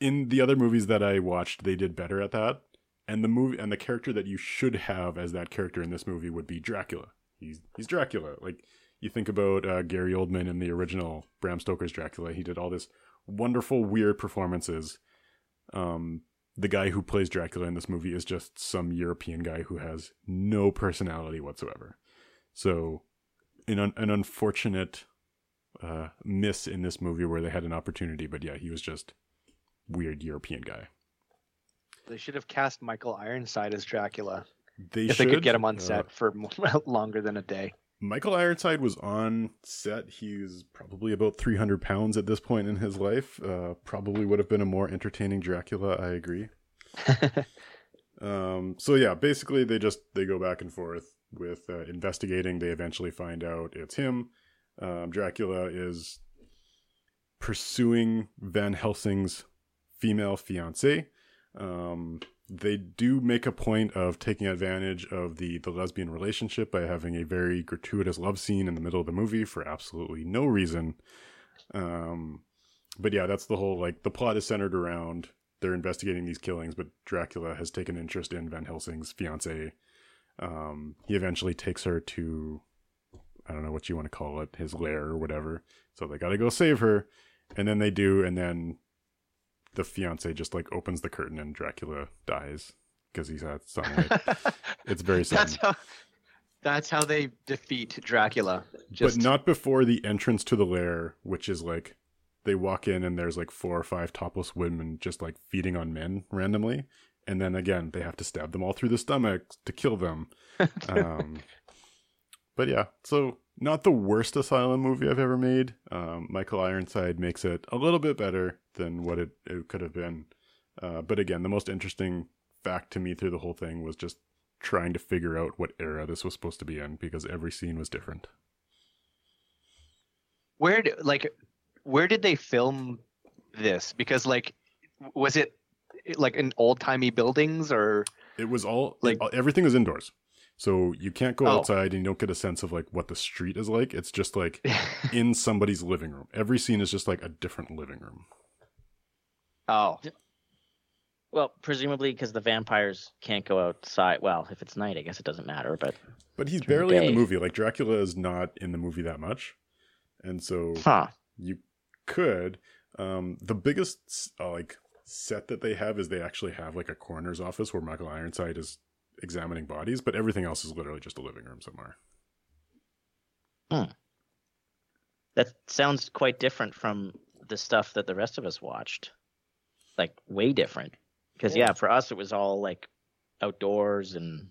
In the other movies that I watched, they did better at that. And the movie and the character that you should have as that character in this movie would be Dracula. He's he's Dracula. Like you think about uh, Gary Oldman in the original Bram Stoker's Dracula, he did all this wonderful, weird performances. Um, the guy who plays Dracula in this movie is just some European guy who has no personality whatsoever. So, an un- an unfortunate uh, miss in this movie where they had an opportunity, but yeah, he was just weird European guy. They should have cast Michael Ironside as Dracula They if they could get him on uh, set for more, longer than a day. Michael Ironside was on set. He's probably about 300 pounds at this point in his life. Uh, probably would have been a more entertaining Dracula. I agree. Um, so yeah, basically they just they go back and forth with uh, investigating. They eventually find out it's him. Um, Dracula is pursuing Van Helsing's female fiance. Um, they do make a point of taking advantage of the the lesbian relationship by having a very gratuitous love scene in the middle of the movie for absolutely no reason. Um, but yeah, that's the whole like the plot is centered around they're investigating these killings, but Dracula has taken interest in Van Helsing's fiance. Um, he eventually takes her to, I don't know what you want to call it, his lair or whatever. So they got to go save her, and then they do, and then the fiance just like opens the curtain and Dracula dies because he's had sunlight. it's very sad, That's how. That's how they defeat Dracula. Just but not before the entrance to the lair, which is like they walk in and there's like four or five topless women just like feeding on men randomly and then again they have to stab them all through the stomach to kill them um, but yeah so not the worst asylum movie i've ever made um, michael ironside makes it a little bit better than what it, it could have been uh, but again the most interesting fact to me through the whole thing was just trying to figure out what era this was supposed to be in because every scene was different where d- like where did they film this? Because like was it like in old timey buildings or It was all Like- like everything was indoors. So you can't go Oh. outside and you don't get a sense of like what the street is like. It's just like in somebody's living room. Every scene is just like a different living room. oh Well, presumably because the vampires can't go outside. Well, if it's night, I guess it doesn't matter. But But he's During the barely in the movie. Like Dracula is not in the movie that much. And so huh? you could um the biggest uh, like set that they have is they actually have like a coroner's office where Michael Ironside is examining bodies, but everything else is literally just a living room somewhere. Hmm. That sounds quite different from the stuff that the rest of us watched. Like way different. Because yeah, for us it was all like outdoors and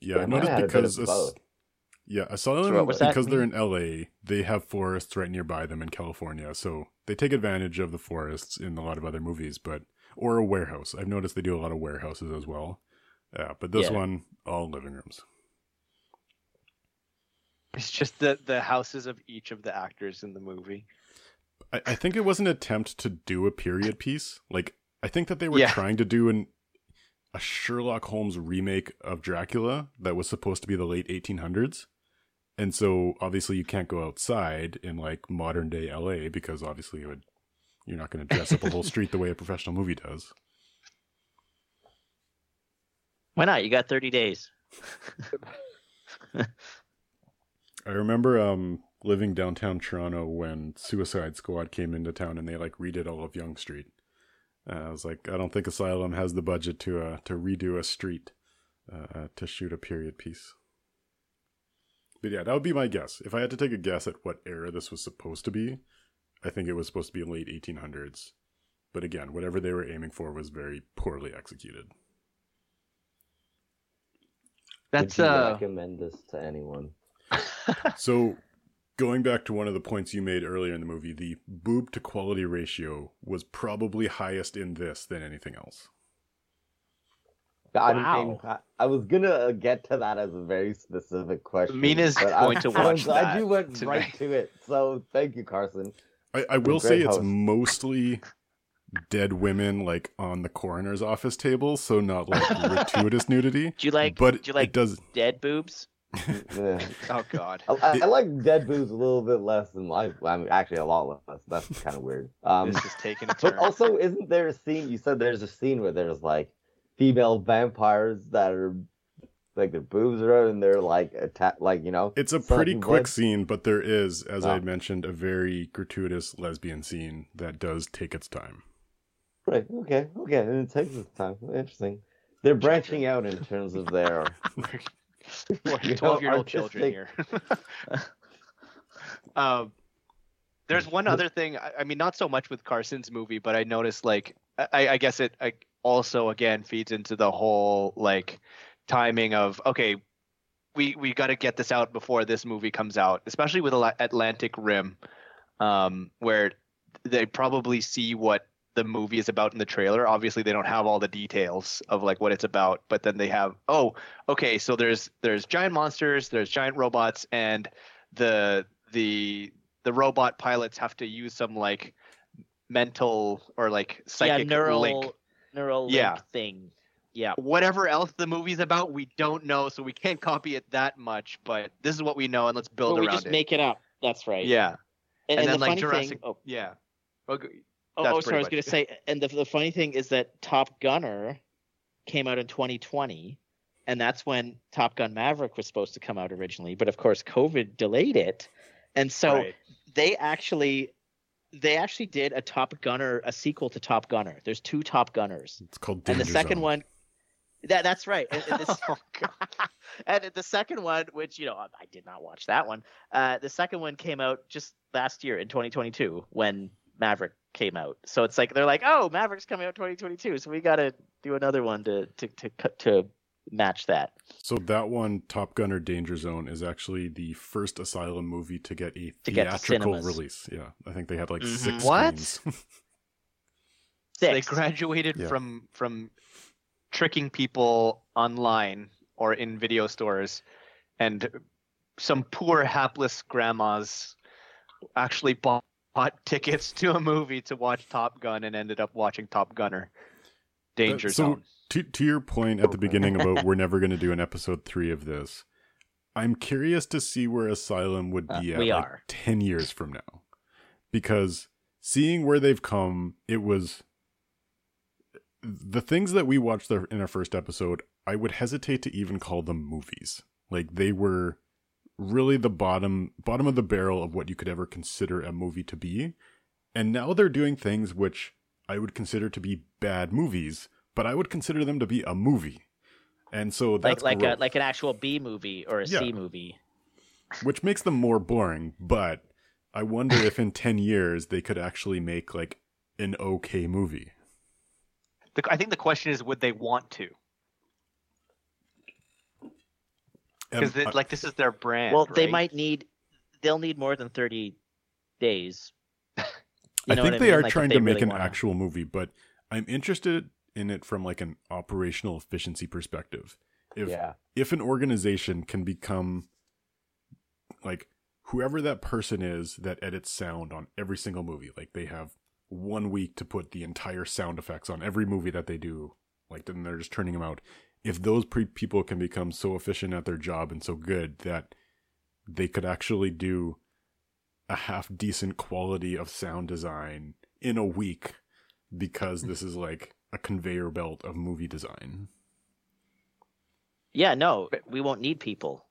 Yeah, I noticed have a bit because of as- both. yeah, Asylum what was that because they're in LA, they have forests right nearby them in California, so they take advantage of the forests in a lot of other movies. But or a warehouse. I've noticed they do a lot of warehouses as well. Yeah, but this Yeah. one all living rooms. It's just the the houses of each of the actors in the movie. I, I think it was an attempt to do a period piece. Like I think that they were Yeah. trying to do an a Sherlock Holmes remake of Dracula that was supposed to be the late 1800s. And so obviously you can't go outside in like modern day LA because obviously it would you're not going to dress up a whole street the way a professional movie does. Why not? You got 30 days. I remember um living downtown Toronto when Suicide Squad came into town and they like redid all of Yonge Street. Uh, I was like, I don't think Asylum has the budget to uh to redo a street uh, to shoot a period piece. But yeah, that would be my guess. If I had to take a guess at what era this was supposed to be, I think it was supposed to be late 1800s. But again, whatever they were aiming for was very poorly executed. That's Would you uh recommend this to anyone? So, going back to one of the points you made earlier in the movie, the boob to quality ratio was probably highest in this than anything else. I Wow. mean, I, I was gonna get to that as a very specific question. Mena's but going I'm- to I'm watch glad that you went tonight. right to it. So thank you, Carson. I, I will great say it's mostly dead women like on the coroner's office table, so not like gratuitous nudity. Do you like but do you like it does. dead boobs? Yeah. oh god. I, I, I like dead boobs a little bit less than life. I mean, actually, a lot less. That's kind of weird. Um, this is taking a turn. but also, isn't there a scene? You said there's a scene where there's like female vampires that are like their boobs are out and they're like attack, like you know. It's a pretty quick blood. scene, but there is, as I mentioned, a very gratuitous lesbian scene that does take its time. Right. Okay. Okay. And it takes its time. Interesting. They're branching out in terms of their. Twelve year old children here. um, there's one other thing. I, I mean, not so much with Carson's movie, but I noticed like I, I guess it I also again feeds into the whole like timing of okay, we we got to get this out before this movie comes out, especially with Atla- Atlantic Rim, um, where they probably see what the movie is about in the trailer. Obviously, they don't have all the details of like what it's about, but then they have oh, okay, so there's there's giant monsters, there's giant robots, and the the the robot pilots have to use some like mental or like psychic yeah, neural link. neural link Yeah. thing. Yeah. Whatever else the movie's about, we don't know, so we can't copy it that much. But this is what we know, and let's build Well, we around just it. make it up. That's right. yeah, And, And and then, the like, funny Jurassic- thing. Oh, yeah. Okay. Oh, That's oh, sorry. I was going to say, and the the funny thing is that Top Gunner came out in 2020, and that's when Top Gun Maverick was supposed to come out originally, but of course COVID delayed it, and so Right. they actually they actually did a Top Gunner a sequel to Top Gunner. There's two Top Gunners, It's called and the second Zone. one. That, that's right. And, and this- Oh, and the second one, which you know I I did not watch that one. Uh, the second one came out just last year in 2022 when Maverick came out. So it's like they're like, oh, Maverick's coming out 2022, so we got to do another one to to to to match that. So that one, Top Gunner Danger Zone, is actually the first Asylum movie to get a To get theatrical release. Yeah, I think they had like Mhm. six What? screens. they graduated Yeah. from from tricking people online or in video stores, and some poor hapless grandmas actually bought, bought tickets to a movie to watch Top Gun and ended up watching Top Gunner. Danger Uh, so- Zone. to to your point at the beginning about we're never going to do an episode three of this, I'm curious to see where Asylum would Uh, be at we like are. ten years from now, because seeing where they've come, it was the things that we watched in our first episode. I would hesitate to even call them movies. Like they were really the bottom bottom of the barrel of what you could ever consider a movie to be. And now they're doing things which I would consider to be bad movies, but I would consider them to be a movie. And so that's like a like an actual B movie or a C Yeah. movie. which makes them more boring, but I wonder if in 10 years they could actually make like an okay movie. The, I think the question is, would they want to? Because Um, like this is their brand. well, they might need. They'll need more than thirty days. I think what they mean? are Like, trying they to make really an wanna- actual movie, but I'm interested in it from like an operational efficiency perspective. If yeah. if an organization can become like whoever that person is that edits sound on every single movie, like they have one week to put the entire sound effects on every movie that they do, like then they're just turning them out. If those pre- people can become so efficient at their job and so good that they could actually do a half decent quality of sound design in a week because this is like a conveyor belt of movie design. Yeah, no, we won't need people.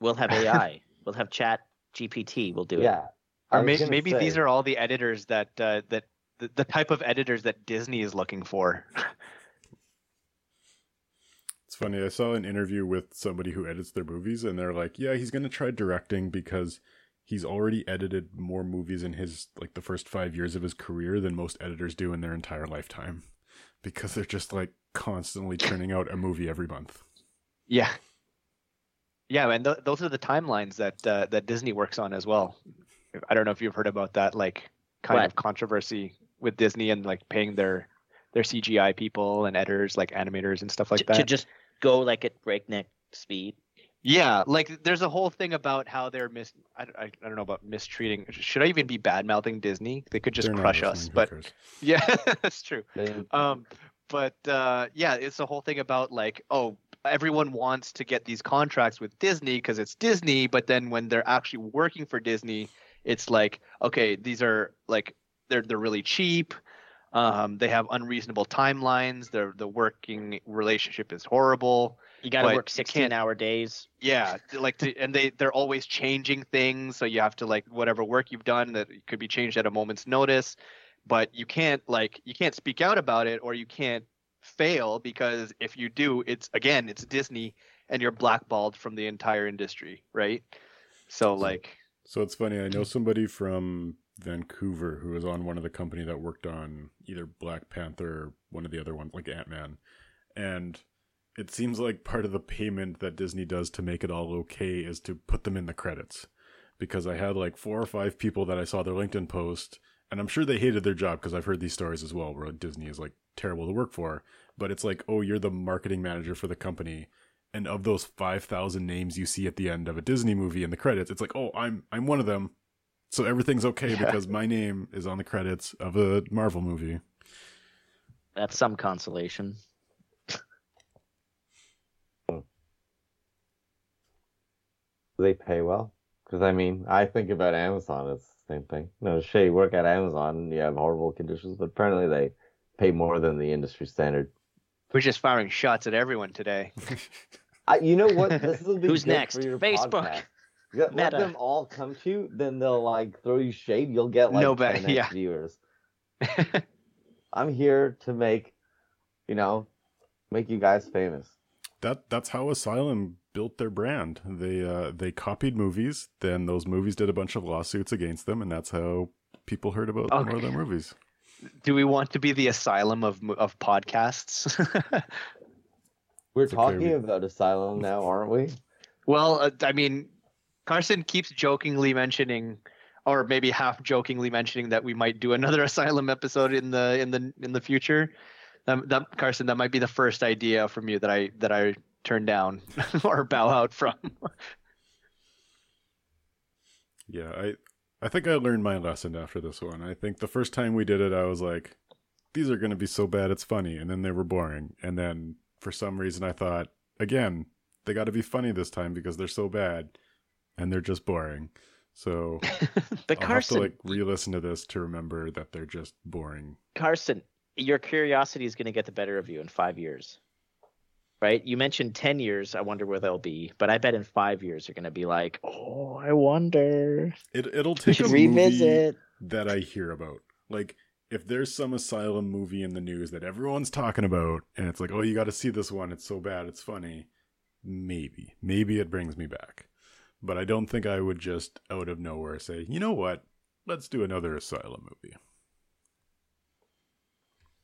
We'll have AI. we'll have Chat GPT. We'll do it. Yeah. Or was maybe, gonna these are all the editors that uh, that the, the type of editors that Disney is looking for. It's funny. I saw an interview with somebody who edits their movies, and they're like, "Yeah, he's gonna try directing because he's already edited more movies in his like the first five years of his career than most editors do in their entire lifetime, because they're just like constantly churning out a movie every month." Yeah. Yeah, and th- those are the timelines that uh, that Disney works on as well. I don't know if you've heard about that, like kind What? of controversy with Disney and like paying their their CGI people and editors, like animators and stuff like to, that. to just go like at breakneck speed. Yeah, like there's a whole thing about how they're mis. I, I, I don't know about mistreating. Should I even be bad mouthing Disney? They could just They're crush us. But cares? yeah, that's true. Um, but uh, yeah, it's a whole thing about like, oh, everyone wants to get these contracts with Disney because it's Disney, but then when they're actually working for Disney, it's like, okay, these are like they're they're really cheap. Um, they have unreasonable timelines. Their the working relationship is horrible. You got to work 16 hour days. Yeah, like to, and they they're always changing things, so you have to like whatever work you've done that could be changed at a moment's notice, but you can't like you can't speak out about it or you can't fail because if you do, it's again it's Disney and you're blackballed from the entire industry, right? So like So it's funny. I know somebody from Vancouver who was on one of the company that worked on either Black Panther or one of the other ones, like Ant Man, and it seems like part of the payment that Disney does to make it all okay is to put them in the credits. Because I had like four or five people that I saw their LinkedIn post, and I'm sure they hated their job because I've heard these stories as well, where Disney is like terrible to work for. But it's like, oh, you're the marketing manager for the company, and of those 5000 names you see at the end of a disney movie in the credits it's like oh i'm i'm one of them so everything's okay Yeah. because my name is on the credits of a marvel movie That's some consolation. Hmm. they pay well? Because I mean, I think about Amazon as the same thing. No, Shay, you work at Amazon, you have horrible conditions, but apparently they pay more than the industry standard. we're just firing shots at everyone today. I, you know what? This will be Who's next? Facebook. podcast. Yeah, Let Meta. them all come to you, then they'll like throw you shade. You'll get like No ba- 10x yeah. viewers. I'm here to make, you know, make you guys famous. that that's how asylum built their brand they uh they copied movies then those movies did a bunch of lawsuits against them and that's how people heard about more of their movies Do we want to be the asylum of of podcasts? We're It's talking re- about Asylum now, aren't we? Well, uh, I mean, Carson keeps jokingly mentioning, or maybe half jokingly mentioning that we might do another Asylum episode in the in the in the future. That Carson, that might be the first idea from you that I that I turn down or bow out from. yeah i i think i learned my lesson after this one i think the first time we did it i was like these are going to be so bad it's funny and then they were boring and then for some reason i thought again they got to be funny this time because they're so bad and they're just boring so But I'll Carson, have to like re-listen to this to remember that they're just boring. Carson, your curiosity is going to get the better of you in five years, right? You mentioned ten years. I wonder where they'll be, but I bet in five years you're going to be like, oh, I wonder. It it'll take a revisit. that I hear about. Like if there's some asylum movie in the news that everyone's talking about, and it's like, oh, you got to see this one. It's so bad, it's funny. Maybe, maybe it brings me back, but I don't think I would just out of nowhere say, you know what? Let's do another asylum movie.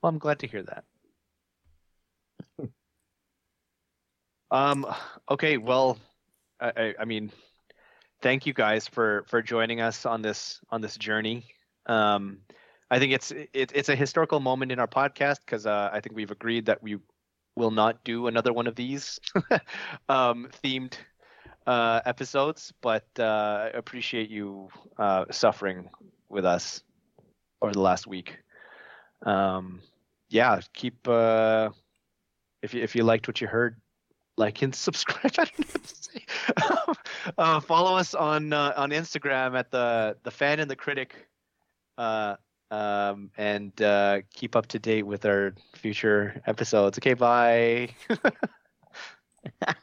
Well, I'm glad to hear that. um. Okay. Well, I, I, mean, thank you guys for for joining us on this on this journey. Um, I think it's it, it's a historical moment in our podcast because uh, I think we've agreed that we will not do another one of these um, themed uh, episodes, but uh, appreciate you uh, suffering with us over the last week. Um, yeah, keep uh, if you if you liked what you heard, like and subscribe. I don't know what to say. uh, follow us on uh, on Instagram at the the fan and the critic, uh, um, and uh, keep up to date with our future episodes. Okay, bye.